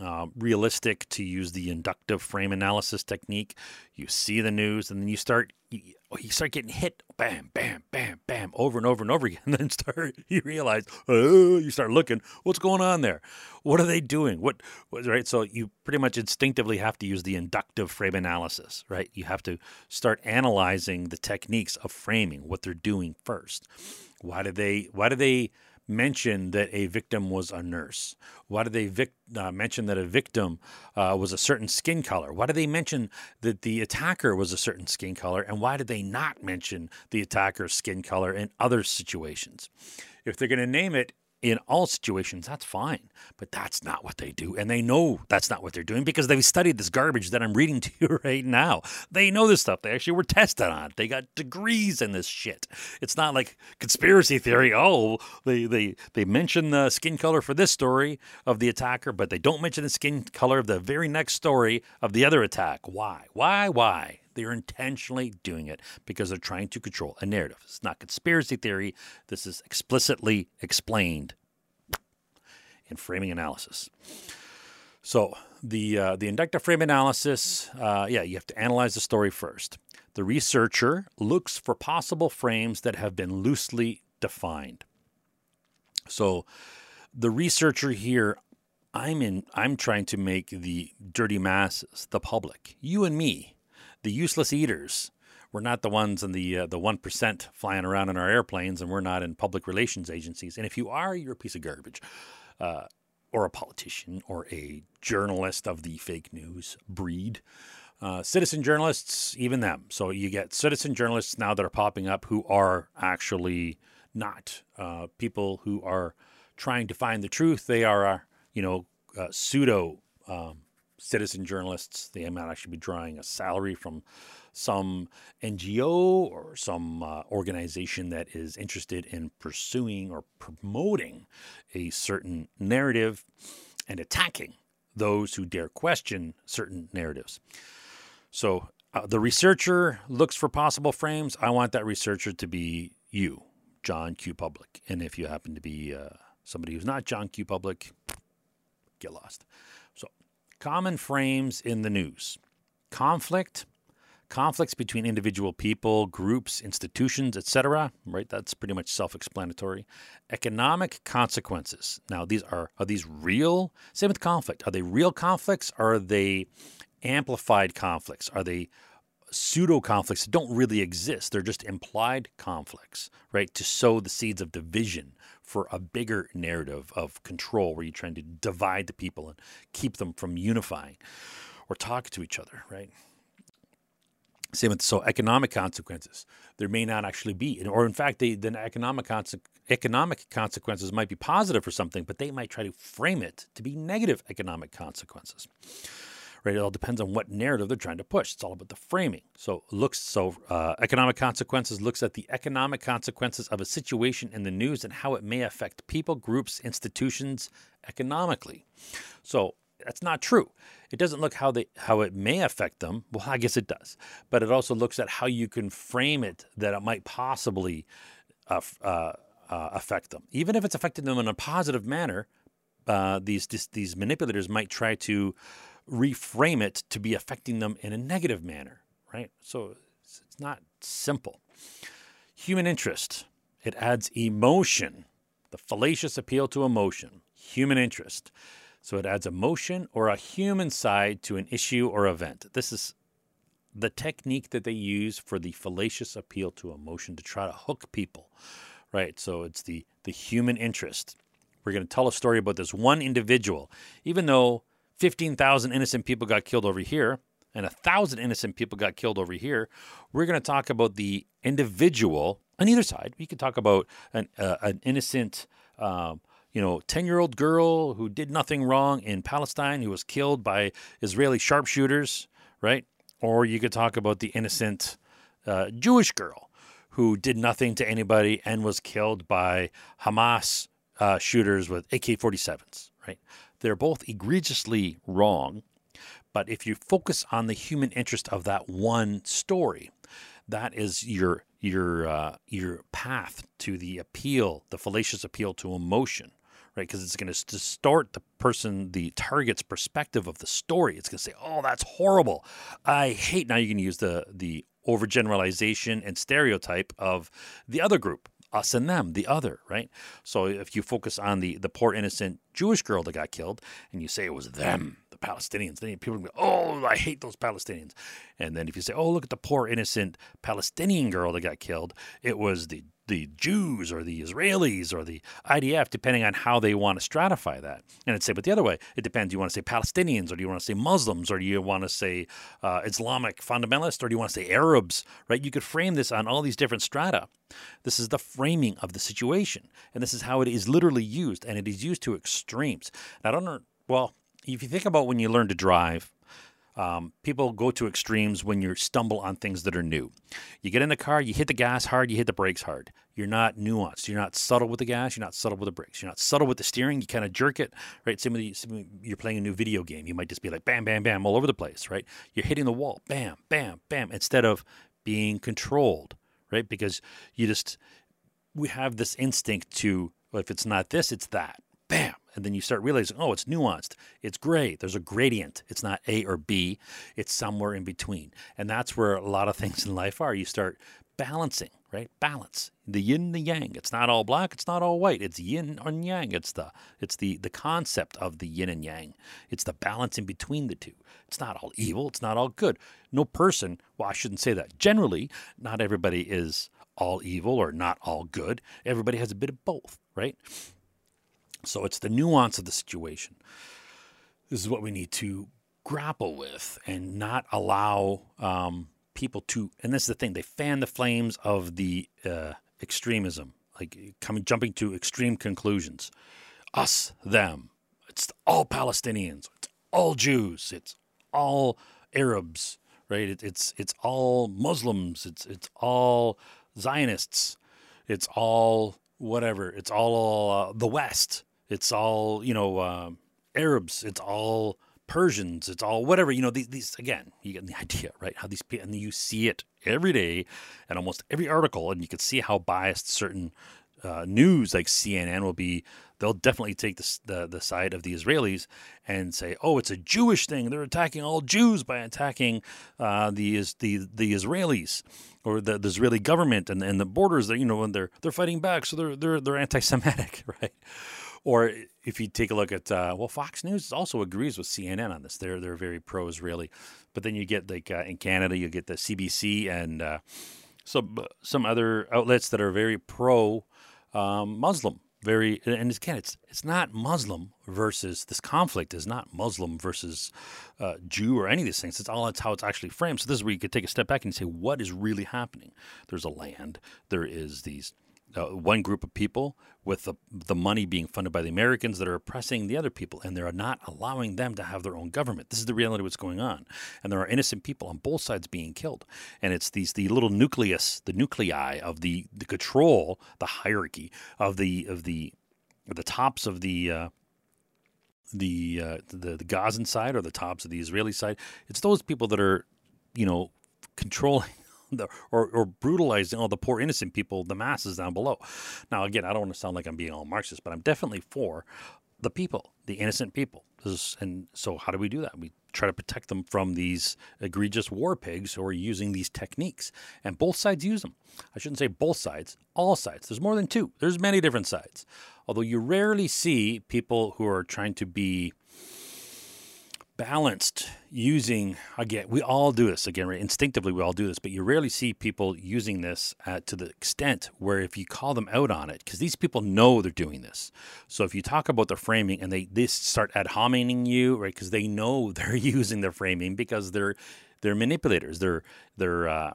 uh, realistic to use the inductive frame analysis technique. You see the news, and then you start you, you start getting hit, bam, bam, bam, bam, over and over and over again. And then start you realize, oh, you start looking, what's going on there? What are they doing? What, what right? So you pretty much instinctively have to use the inductive frame analysis, right? You have to start analyzing the techniques of framing, what they're doing first. Why do they? Why do they? Mention that a victim was a nurse? Why did they vic- uh, mention that a victim uh, was a certain skin color? Why did they mention that the attacker was a certain skin color? And why did they not mention the attacker's skin color in other situations? If they're going to name it in all situations, that's fine. But that's not what they do. And they know that's not what they're doing because they've studied this garbage that I'm reading to you right now. They know this stuff. They actually were tested on it. They got degrees in this shit. It's not like conspiracy theory. Oh, they, they, they mention the skin color for this story of the attacker, but they don't mention the skin color of the very next story of the other attack. Why? Why? Why? They're intentionally doing it because they're trying to control a narrative. It's not conspiracy theory. This is explicitly explained in framing analysis. So the uh, the inductive frame analysis, uh, yeah, you have to analyze the story first. The researcher looks for possible frames that have been loosely defined. So the researcher here I'm in I'm trying to make the dirty masses, the public, you and me, the useless eaters. We're not the ones in the uh, the one percent flying around in our airplanes, and we're not in public relations agencies. And if you are, you're a piece of garbage, uh, or a politician, or a journalist of the fake news breed. Uh, citizen journalists, even them. So you get citizen journalists now that are popping up who are actually not uh, people who are trying to find the truth. They are, uh, you know, uh, pseudo um, citizen journalists. They might actually be drawing a salary from some NGO or some uh, organization that is interested in pursuing or promoting a certain narrative and attacking those who dare question certain narratives. So uh, the researcher looks for possible frames. I want that researcher to be you, John Q. Public. And if you happen to be uh, somebody who's not John Q. Public, get lost. Common frames in the news conflict, conflicts between individual people, groups, institutions, etc. Right, that's pretty much self-explanatory. Economic consequences. Now, these are are these real? Same with conflict. Are they real conflicts? Are they amplified conflicts? Are they pseudo conflicts that don't really exist. They're just implied conflicts, right? To sow the seeds of division for a bigger narrative of control where you're trying to divide the people and keep them from unifying or talking to each other, right? Same with so economic consequences. There may not actually be, or in fact, they, the economic conse- economic consequences might be positive for something, but they might try to frame it to be negative economic consequences right? It all depends on what narrative they're trying to push. It's all about the framing. So looks so uh, economic consequences looks at the economic consequences of a situation in the news and how it may affect people, groups, institutions economically. So that's not true. It doesn't look how they how it may affect them. Well, I guess it does, but it also looks at how you can frame it that it might possibly uh, uh, uh, affect them, even if it's affecting them in a positive manner. Uh, these, these these manipulators might try to reframe it to be affecting them in a negative manner, right? So it's not simple. Human interest, it adds emotion, the fallacious appeal to emotion, human interest. So it adds emotion or a human side to an issue or event. This is the technique that they use for the fallacious appeal to emotion to try to hook people, right? So it's the, the human interest. We're going to tell a story about this one individual, even though 15,000 innocent people got killed over here and a thousand innocent people got killed over here. We're going to talk about the individual on either side. We could talk about an, uh, an innocent, um, you know, 10 year old girl who did nothing wrong in Palestine who was killed by Israeli sharpshooters, right? Or you could talk about the innocent uh, Jewish girl who did nothing to anybody and was killed by Hamas uh, shooters with AK 47s, right? They're both egregiously wrong. But if you focus on the human interest of that one story, that is your your uh, your path to the appeal, the fallacious appeal to emotion, right? Because it's going to distort the person, the target's perspective of the story. It's going to say, "Oh, that's horrible. I hate." Now you can use the the overgeneralization and stereotype of the other group us and them, the other, right? So if you focus on the the poor innocent Jewish girl that got killed, and you say it was them, the Palestinians, then people go, "Oh, I hate those Palestinians." And then if you say, "Oh, look at the poor innocent Palestinian girl that got killed," it was the the Jews or the Israelis or the IDF, depending on how they want to stratify that. And it's say, but the other way, it depends. Do you want to say Palestinians or do you want to say Muslims or do you want to say uh, Islamic fundamentalists or do you want to say Arabs, right? You could frame this on all these different strata. This is the framing of the situation. And this is how it is literally used. And it is used to extremes. I don't know, well, if you think about when you learn to drive, um, people go to extremes when you stumble on things that are new. You get in the car, you hit the gas hard, you hit the brakes hard. You're not nuanced. You're not subtle with the gas. You're not subtle with the brakes. You're not subtle with the steering. You kind of jerk it, right? Some of you're playing a new video game. You might just be like bam, bam, bam all over the place, right? You're hitting the wall, bam, bam, bam, instead of being controlled, right? Because you just we have this instinct to well, if it's not this, it's that. Bam, and then you start realizing, oh, it's nuanced. It's gray. There's a gradient. It's not A or B. It's somewhere in between. And that's where a lot of things in life are. You start balancing, right? Balance. The yin, and the yang. It's not all black. It's not all white. It's yin and yang. It's the it's the the concept of the yin and yang. It's the balance in between the two. It's not all evil. It's not all good. No person. Well, I shouldn't say that. Generally, not everybody is all evil or not all good. Everybody has a bit of both, right? So it's the nuance of the situation. This is what we need to grapple with and not allow um, people to. And this is the thing: they fan the flames of the uh, extremism, like coming jumping to extreme conclusions. Us, them. It's all Palestinians. It's all Jews. It's all Arabs. Right? It, it's it's all Muslims. It's it's all Zionists. It's all whatever. It's all uh, the West. It's all you know uh, Arabs. It's all Persians. It's all whatever you know. These, these again, you get the idea, right? How these people and you see it every day, and almost every article, and you can see how biased certain uh, news like CNN will be. They'll definitely take the, the, the side of the Israelis and say, "Oh, it's a Jewish thing. They're attacking all Jews by attacking uh, the the the Israelis or the, the Israeli government and, and the borders. That you know, and they're they're fighting back, so they're they're they're anti-Semitic, right?" Or if you take a look at uh, well, Fox News also agrees with CNN on this. They're they're very pro-Israeli, but then you get like uh, in Canada, you get the CBC and uh, some some other outlets that are very pro um, Muslim. Very and again, it's it's not Muslim versus this conflict is not Muslim versus uh, Jew or any of these things. It's all it's how it's actually framed. So this is where you could take a step back and say, what is really happening? There's a land. There is these uh, one group of people with the, the money being funded by the Americans that are oppressing the other people, and they're not allowing them to have their own government. This is the reality of what's going on, and there are innocent people on both sides being killed. And it's these the little nucleus, the nuclei of the the control, the hierarchy of the of the the tops of the uh, the, uh, the the Gazan side or the tops of the Israeli side. It's those people that are, you know, controlling the, or, or brutalizing all the poor innocent people, the masses down below. Now, again, I don't want to sound like I'm being all Marxist, but I'm definitely for the people, the innocent people. Is, and so, how do we do that? We try to protect them from these egregious war pigs who are using these techniques. And both sides use them. I shouldn't say both sides, all sides. There's more than two, there's many different sides. Although you rarely see people who are trying to be balanced using again we all do this again right? Instinctively we all do this but you rarely see people using this to the extent where if you call them out on it because these people know they're doing this. So if you talk about the framing and they they start ad hominem you right because they know they're using their framing because they're they're manipulators. They're they're uh,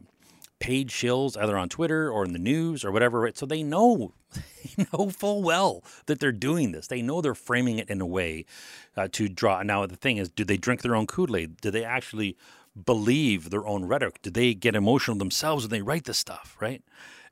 paid shills either on Twitter or in the news or whatever, right? So they know, they know full well that they're doing this. They know they're framing it in a way uh, to draw. Now the thing is, do they drink their own Kool Aid? Do they actually believe their own rhetoric? Do they get emotional themselves when they write this stuff, right?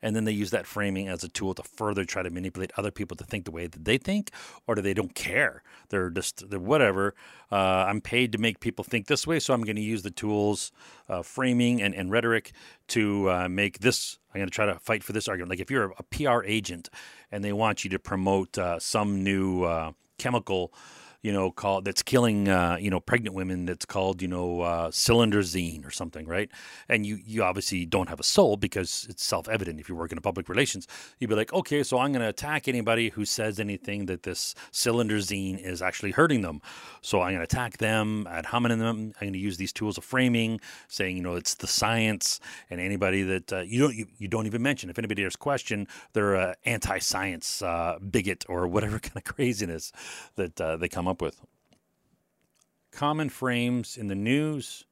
And then they use that framing as a tool to further try to manipulate other people to think the way that they think, or do they don't care? They're just they're whatever. Uh, I'm paid to make people think this way, so I'm going to use the tools, uh, framing and, and rhetoric to uh, make this. I'm going to try to fight for this argument. Like if you're a, PR agent and they want you to promote uh, some new uh, chemical you know, called that's killing, uh, you know, pregnant women. That's called, you know, uh, cylindrazine or something, right? And you you obviously don't have a soul because it's self evident. If you work in public relations, you'd be like, okay, so I'm going to attack anybody who says anything that this cylindrazine is actually hurting them. So I'm going to attack them, ad hominem them. I'm going to use these tools of framing, saying, you know, it's the science, and anybody that uh, you don't you, you don't even mention. If anybody has question, they're a anti-science uh, bigot or whatever kind of craziness that uh, they come up up with. Common frames in the news.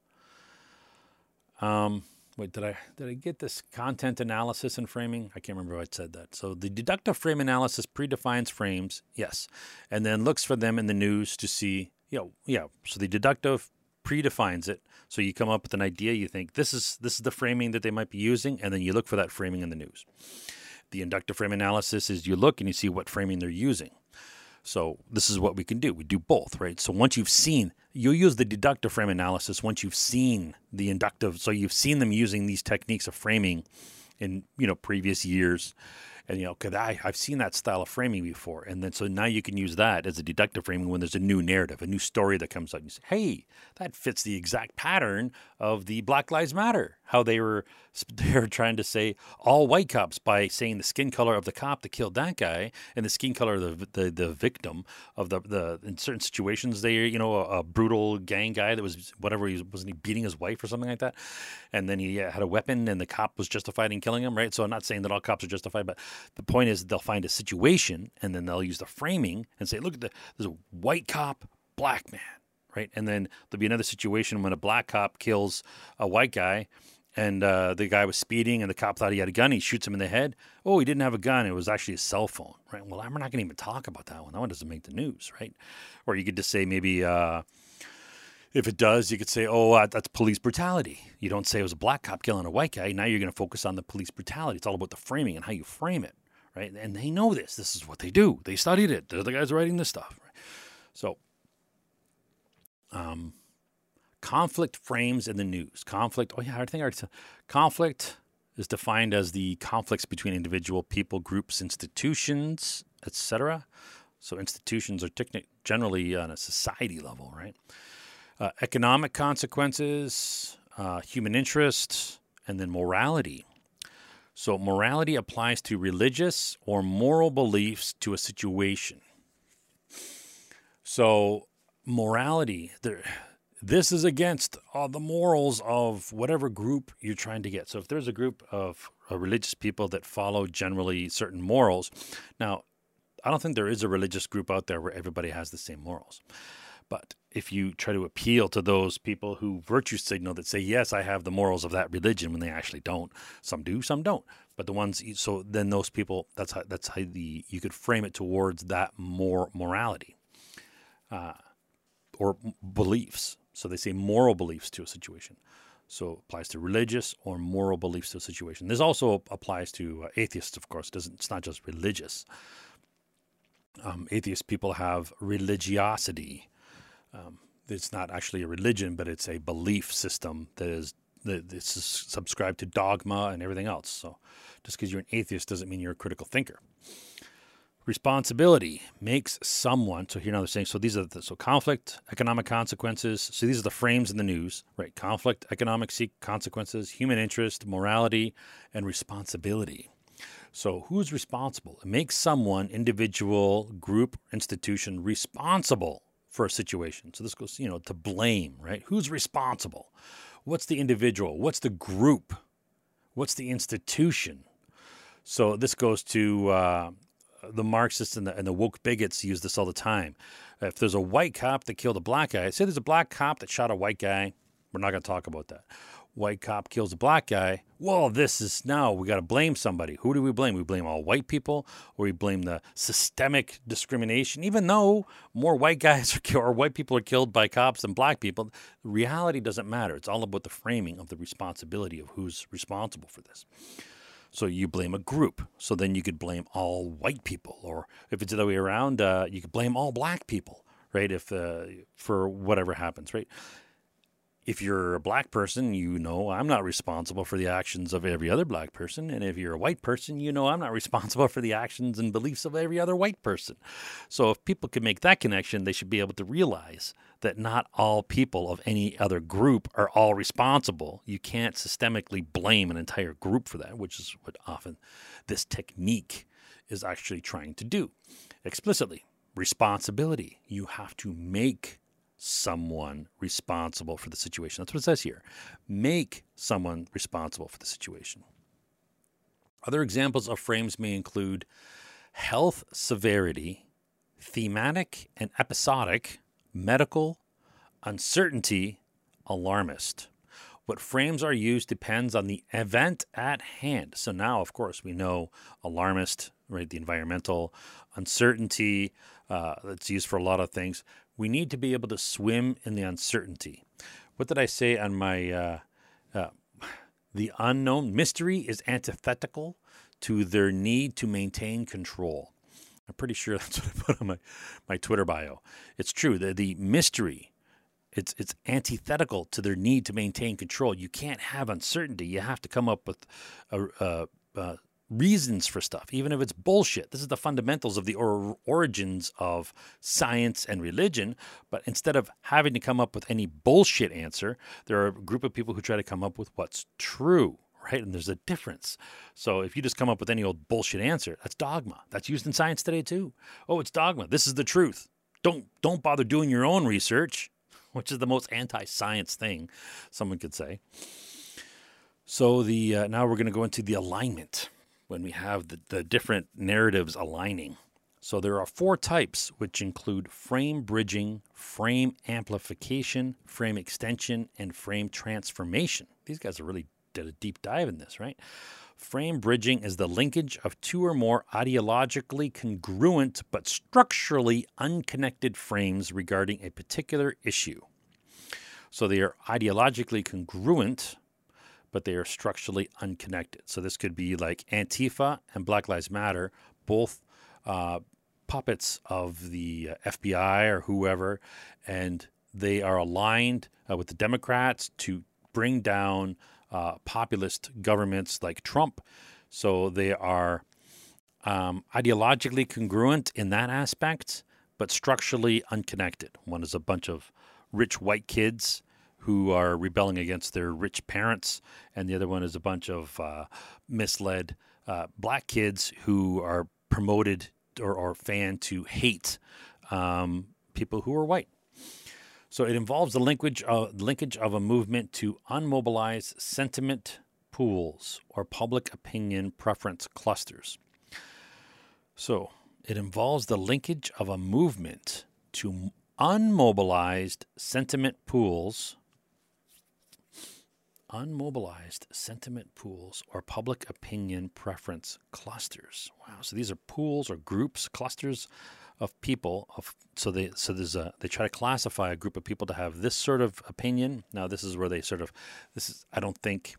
Um, wait, did I did I get this content analysis and framing? I can't remember if I said that. So the deductive frame analysis predefines frames, yes, and then looks for them in the news to see, you know, yeah. So the deductive predefines it. So you come up with an idea, you think this is this is the framing that they might be using, and then you look for that framing in the news. The inductive frame analysis is you look and you see what framing they're using. So this is what we can do. We do both, right? So once you've seen, you'll use the deductive frame analysis once you've seen the inductive. So you've seen them using these techniques of framing in you know previous years, and you know, cause I I've seen that style of framing before, and then so now you can use that as a deductive framing when there's a new narrative, a new story that comes up. And you say, hey, that fits the exact pattern of the Black Lives Matter how they were they were trying to say all white cops by saying the skin color of the cop that killed that guy and the skin color of the the, the victim of the the in certain situations they you know a, a, brutal gang guy that was whatever he was, wasn't he beating his wife or something like that and then he had a weapon and the cop was justified in killing him right so I'm not saying that all cops are justified but the point is they'll find a situation and then they'll use the framing and say look at the there's a white cop black man right and then there'll be another situation when a black cop kills a white guy and uh, the guy was speeding, and the cop thought he had a gun. He shoots him in the head. Oh, he didn't have a gun. It was actually a cell phone, right? Well, I'm not going to even talk about that one. That one doesn't make the news, right? Or you could just say maybe uh, if it does, you could say, oh, uh, that's police brutality. You don't say it was a black cop killing a white guy. Now you're going to focus on the police brutality. It's all about the framing and how you frame it, right? And they know this. This is what they do. They studied it. They're the guys writing this stuff. Right? So, um, conflict frames in the news. Conflict, oh yeah, I think I said conflict is defined as the conflicts between individual people, groups, institutions, etc. So institutions are generally on a society level, right? Uh, economic consequences, uh, human interest, and then morality. So morality applies to religious or moral beliefs to a situation. So morality, this is against uh, the morals of whatever group you're trying to get. So if there's a group of uh, religious people that follow generally certain morals, now I don't think there is a religious group out there where everybody has the same morals. But if you try to appeal to those people who virtue signal that say, yes, I have the morals of that religion when they actually don't, some do, some don't. But the ones, so then those people, that's how, that's how the, you could frame it towards that more morality uh, or beliefs. So they say moral beliefs to a situation. So it applies to religious or moral beliefs to a situation. This also applies to uh, atheists, of course. Doesn't, it's not just religious. Um, atheist people have religiosity. Um, it's not actually a religion, but it's a belief system that is that is subscribed to dogma and everything else. So, just because you're an atheist doesn't mean you're a critical thinker. Responsibility makes someone. So here now they're saying. So these are the, so conflict, economic consequences. So these are the frames in the news, right? Conflict, economic consequences, human interest, morality, and responsibility. So, who's responsible? It makes someone, individual, group, institution responsible for a situation. So, this goes, you know, to blame, right? Who's responsible? What's the individual? What's the group? What's the institution? So, this goes to uh, the Marxists and the, and the woke bigots use this all the time. If there's a white cop that killed a black guy, say there's a black cop that shot a white guy, we're not going to talk about that white cop kills a black guy. Well, this is now we got to blame somebody. Who do we blame? We blame all white people, or we blame the systemic discrimination. Even though more white guys are killed, or white people are killed by cops than black people, reality doesn't matter. It's all about the framing of the responsibility of who's responsible for this. So you blame a group. So then you could blame all white people, or if it's the other way around, uh, you could blame all black people, right? If uh, for whatever happens, right? If you're a black person, you know I'm not responsible for the actions of every other black person. And if you're a white person, you know I'm not responsible for the actions and beliefs of every other white person. So if people can make that connection, they should be able to realize that not all people of any other group are all responsible. You can't systemically blame an entire group for that, which is what often this technique is actually trying to do explicitly. Responsibility. You have to make someone responsible for the situation. That's what it says here. Make someone responsible for the situation. Other examples of frames may include health severity, thematic and episodic, medical, uncertainty, alarmist. What frames are used depends on the event at hand. So now, of course, we know alarmist, right? The environmental uncertainty uh, that's used for a lot of things we need to be able to swim in the uncertainty. What did I say on my uh, uh, the unknown mystery is antithetical to their need to maintain control. I'm pretty sure that's what I put on my, my Twitter bio. It's true. The, the mystery, it's, it's antithetical to their need to maintain control. You can't have uncertainty. You have to come up with a, a, a reasons for stuff, even if it's bullshit. This is the fundamentals of the or- origins of science and religion. But instead of having to come up with any bullshit answer, there are a group of people who try to come up with what's true. Right, and there's a difference. So if you just come up with any old bullshit answer, that's dogma. That's used in science today too. Oh, it's dogma. This is the truth. Don't don't bother doing your own research, which is the most anti-science thing someone could say. So the uh, now we're going to go into the alignment when we have the, the different narratives aligning. So there are four types, which include frame bridging, frame amplification, frame extension, and frame transformation. These guys are really did a deep dive in this, right? Frame bridging is the linkage of two or more ideologically congruent but structurally unconnected frames regarding a particular issue. So they are ideologically congruent but they are structurally unconnected. So this could be like Antifa and Black Lives Matter, both uh, puppets of the uh, FBI or whoever, and they are aligned uh, with the Democrats to bring down uh, populist governments like Trump. So they are um, ideologically congruent in that aspect, but structurally unconnected. One is a bunch of rich white kids who are rebelling against their rich parents, and the other one is a bunch of uh, misled uh, black kids who are promoted or, or fanned to hate um, people who are white. So it involves the linkage of, linkage of a movement to unmobilized sentiment pools or public opinion preference clusters. So it involves the linkage of a movement to unmobilized sentiment pools unmobilized sentiment pools or public opinion preference clusters. Wow. So these are pools or groups, clusters of people of so they so there's a they try to classify a group of people to have this sort of opinion. Now this is where they sort of this is I don't think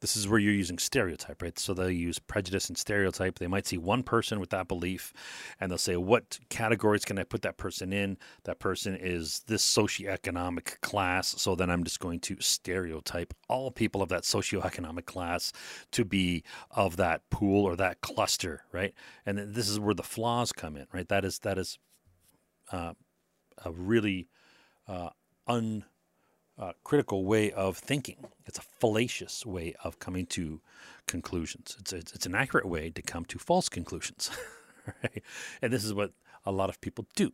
this is where you're using stereotype, right? So they'll use prejudice and stereotype. They might see one person with that belief and they'll say, What categories can I put that person in? That person is this socioeconomic class. So then I'm just going to stereotype all people of that socioeconomic class to be of that pool or that cluster, right? And this is where the flaws come in, right? That is, that is uh, a really uh, un uh, critical way of thinking. It's a fallacious way of coming to conclusions. It's, it's, it's an accurate way to come to false conclusions. right? And this is what a lot of people do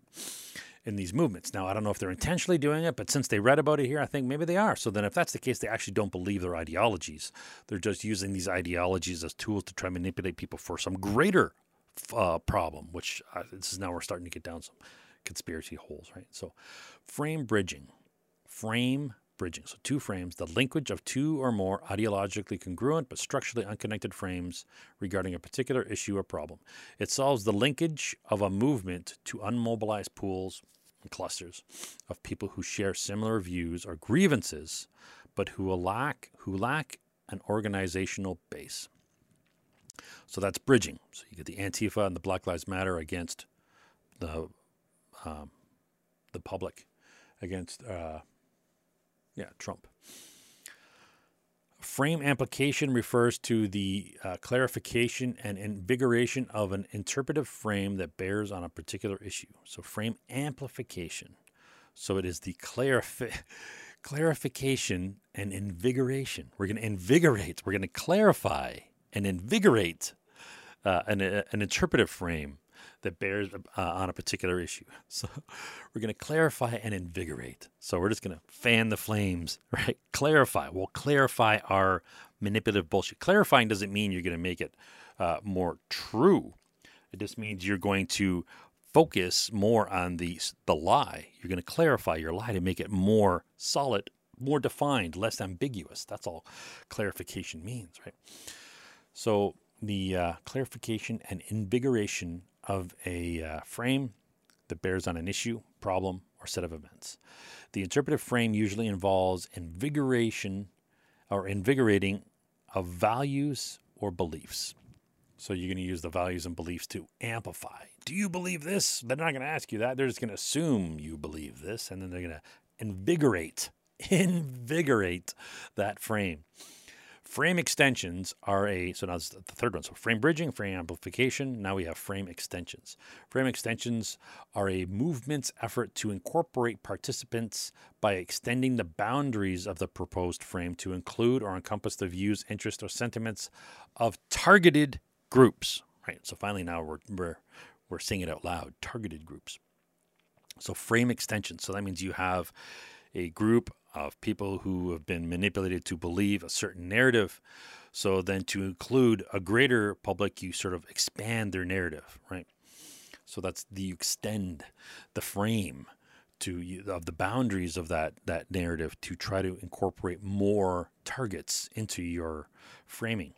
in these movements. Now, I don't know if they're intentionally doing it, but since they read about it here, I think maybe they are. So then, if that's the case, they actually don't believe their ideologies. They're just using these ideologies as tools to try and manipulate people for some greater uh, problem, which uh, this is now we're starting to get down some conspiracy holes, right? So, frame bridging frame bridging. So, two frames, the linkage of two or more ideologically congruent but structurally unconnected frames regarding a particular issue or problem. It solves the linkage of a movement to unmobilized pools and clusters of people who share similar views or grievances, but who lack who lack an organizational base. So that's bridging. So you get the Antifa and the Black Lives Matter against the um, the public, against uh, yeah, Trump. Frame amplification refers to the uh, clarification and invigoration of an interpretive frame that bears on a particular issue. So, frame amplification. So, it is the clarifi- clarification and invigoration. We're going to invigorate, we're going to clarify and invigorate uh, an, uh, an interpretive frame that bears uh, on a particular issue. So we're going to clarify and invigorate. So we're just going to fan the flames, right? Clarify. We'll clarify our manipulative bullshit. Clarifying doesn't mean you're going to make it uh, more true. It just means you're going to focus more on the the lie. You're going to clarify your lie to make it more solid, more defined, less ambiguous. That's all clarification means, right? So the uh, clarification and invigoration of a uh, frame that bears on an issue, problem, or set of events. The interpretive frame usually involves invigoration or invigorating of values or beliefs. So you're going to use the values and beliefs to amplify. Do you believe this? They're not going to ask you that. They're just going to assume you believe this, and then they're going to invigorate, invigorate that frame. Frame extensions are a, so now is the third one. So frame bridging, frame amplification. Now we have frame extensions. Frame extensions are a movement's effort to incorporate participants by extending the boundaries of the proposed frame to include or encompass the views, interests, or sentiments of targeted groups. Right. So finally, now we're, we're, we're saying it out loud targeted groups. So frame extensions. So that means you have a group of people who have been manipulated to believe a certain narrative. So then to include a greater public, you sort of expand their narrative, right? So that's the you extend the frame to of the boundaries of that that narrative to try to incorporate more targets into your framing.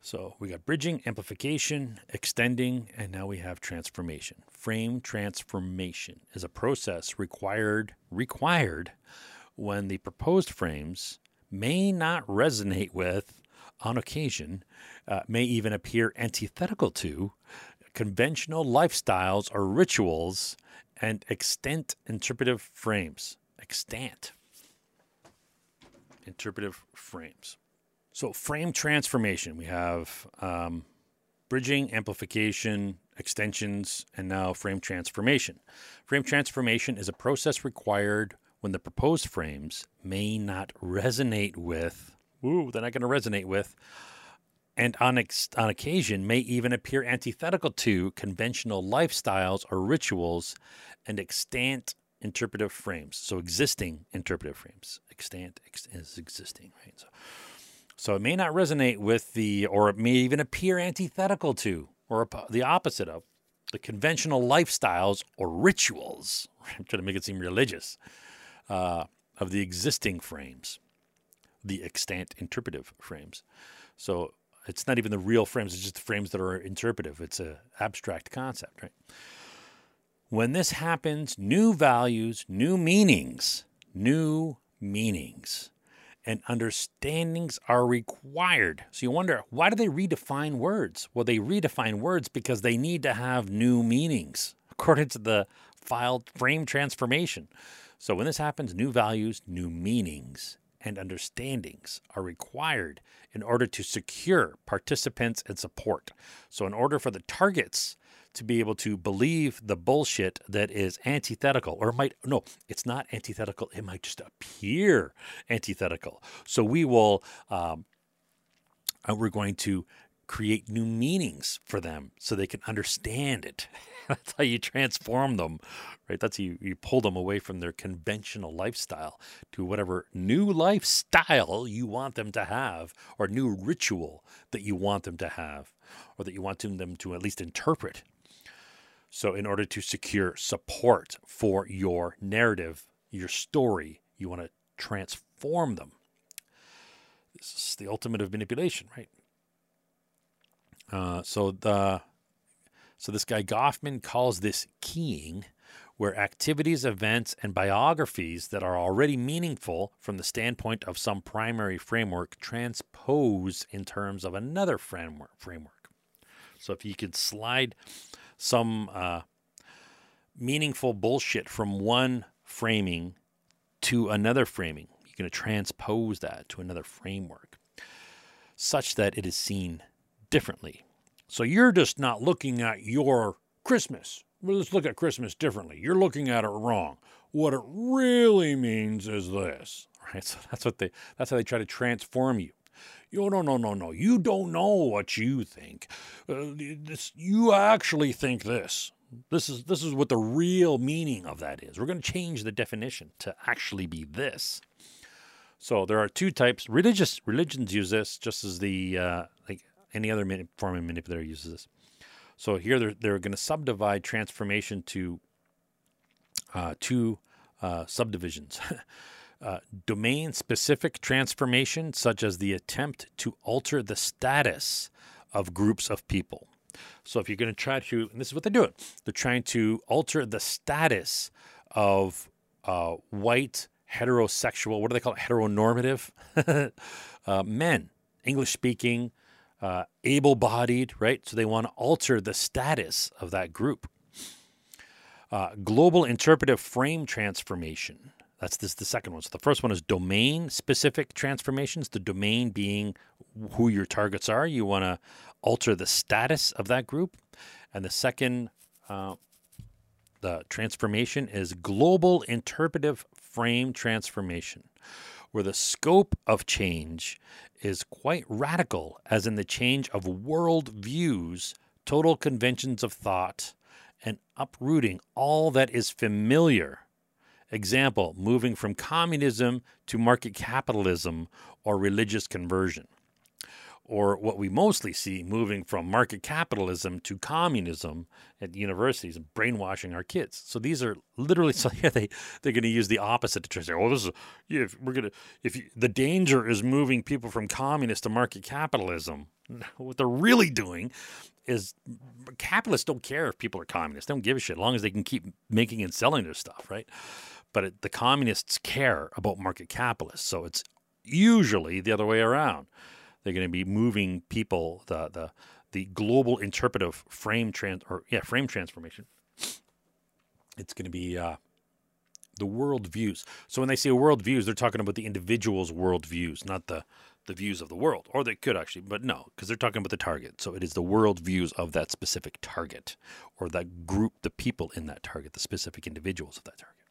So we got bridging, amplification, extending, and now we have transformation. Frame transformation is a process required required when the proposed frames may not resonate with, on occasion, uh, may even appear antithetical to conventional lifestyles or rituals and extant interpretive frames. Extant interpretive frames. So, frame transformation, we have um, bridging, amplification, extensions, and now frame transformation. Frame transformation is a process required when the proposed frames may not resonate with, ooh, they're not going to resonate with and on, ex- on occasion may even appear antithetical to conventional lifestyles or rituals and extant interpretive frames. So existing interpretive frames. Extant ex- is existing, right? So, so it may not resonate with the, or it may even appear antithetical to, or the opposite of, the conventional lifestyles or rituals. I'm trying to make it seem religious uh, of the existing frames, the extant interpretive frames. So it's not even the real frames; it's just the frames that are interpretive. It's an abstract concept, right? When this happens, new values, new meanings, new meanings, and understandings are required. So you wonder, why do they redefine words? Well, they redefine words because they need to have new meanings, according to the filed frame transformation. So when this happens, new values, new meanings, and understandings are required in order to secure participants and support. So, in order for the targets to be able to believe the bullshit that is antithetical, or might, no, it's not antithetical, it might just appear antithetical. So, we will, um, uh, we're going to create new meanings for them so they can understand it. That's how you transform them, right? That's you, you pull them away from their conventional lifestyle to whatever new lifestyle you want them to have, or new ritual that you want them to have, or that you want them to at least interpret. So, in order to secure support for your narrative, your story, you want to transform them. This is the ultimate of manipulation, right? Uh, so the so this guy Goffman calls this keying, where activities, events, and biographies that are already meaningful from the standpoint of some primary framework transpose in terms of another framework. Framework. So if you could slide some uh, meaningful bullshit from one framing to another framing, you're going to transpose that to another framework, such that it is seen differently. So you're just not looking at your Christmas. Well, let's look at Christmas differently. You're looking at it wrong. What it really means is this. Right? So that's what they that's how they try to transform you. You no no no no. You don't know what you think. Uh, this, you actually think this. This is this is what the real meaning of that is. We're going to change the definition to actually be this. So there are two types. Religious religions use this just as the uh, any other mani- form of manipulator uses this. So here they're, they're going to subdivide transformation to uh, two uh, subdivisions. uh, domain specific transformation, such as the attempt to alter the status of groups of people. So if you're going to try to, and this is what they're doing, they're trying to alter the status of uh, white heterosexual, what do they call it? Heteronormative uh, men, English speaking, uh, able bodied, right? So they want to alter the status of that group. Uh, global interpretive frame transformation. That's this the second one. So the first one is domain specific transformations. The domain being who your targets are. You want to alter the status of that group. And the second uh, the transformation is global interpretive frame transformation, where the scope of change is quite radical, as in the change of world views, total conventions of thought, and uprooting all that is familiar. Example, moving from communism to market capitalism or religious conversion or what we mostly see moving from market capitalism to communism at universities and brainwashing our kids. So these are literally so yeah, they they're going to use the opposite to try to say, oh, this is if we're going to if you, the danger is moving people from communist to market capitalism. What they're really doing is capitalists don't care if people are communists. They don't give a shit as long as they can keep making and selling their stuff, right? But it, the communists care about market capitalists. So it's usually the other way around they're going to be moving people the the the global interpretive frame trans or yeah frame transformation. It's going to be uh, the world views. So when they say world views, they're talking about the individual's world views, not the the views of the world. Or they could actually, but no, because they're talking about the target. So it is the world views of that specific target, or that group, the people in that target, the specific individuals of that target.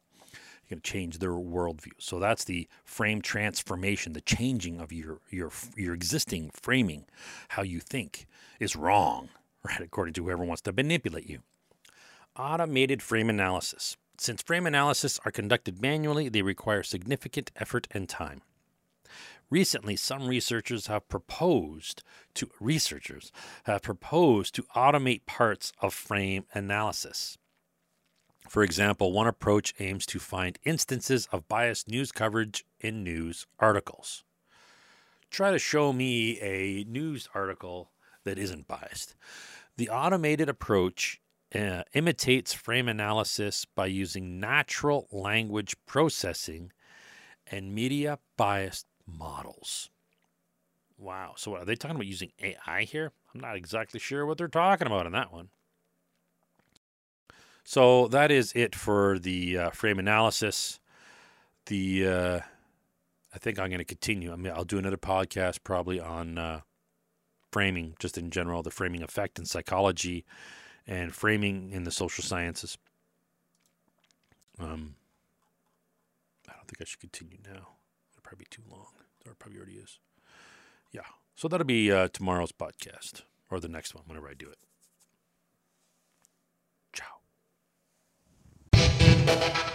Going to change their worldview. So that's the frame transformation, the changing of your your your existing framing, how you think is wrong, right? According to whoever wants to manipulate you. Automated frame analysis. Since frame analysis are conducted manually, they require significant effort and time. Recently, some researchers have proposed to researchers have proposed to automate parts of frame analysis. For example, one approach aims to find instances of biased news coverage in news articles. Try to show me a news article that isn't biased. The automated approach uh, imitates frame analysis by using natural language processing and media biased models. Wow. So, are they talking about using AI here? I'm not exactly sure what they're talking about in that one. So, that is it for the uh, frame analysis. The uh, I think I'm going to continue. I mean, I'll do another podcast probably on uh, framing, just in general, the framing effect in psychology and framing in the social sciences. Um, I don't think I should continue now. It'll probably be too long, or probably already is. Yeah. So that'll be uh, tomorrow's podcast or the next one whenever I do it. Ciao.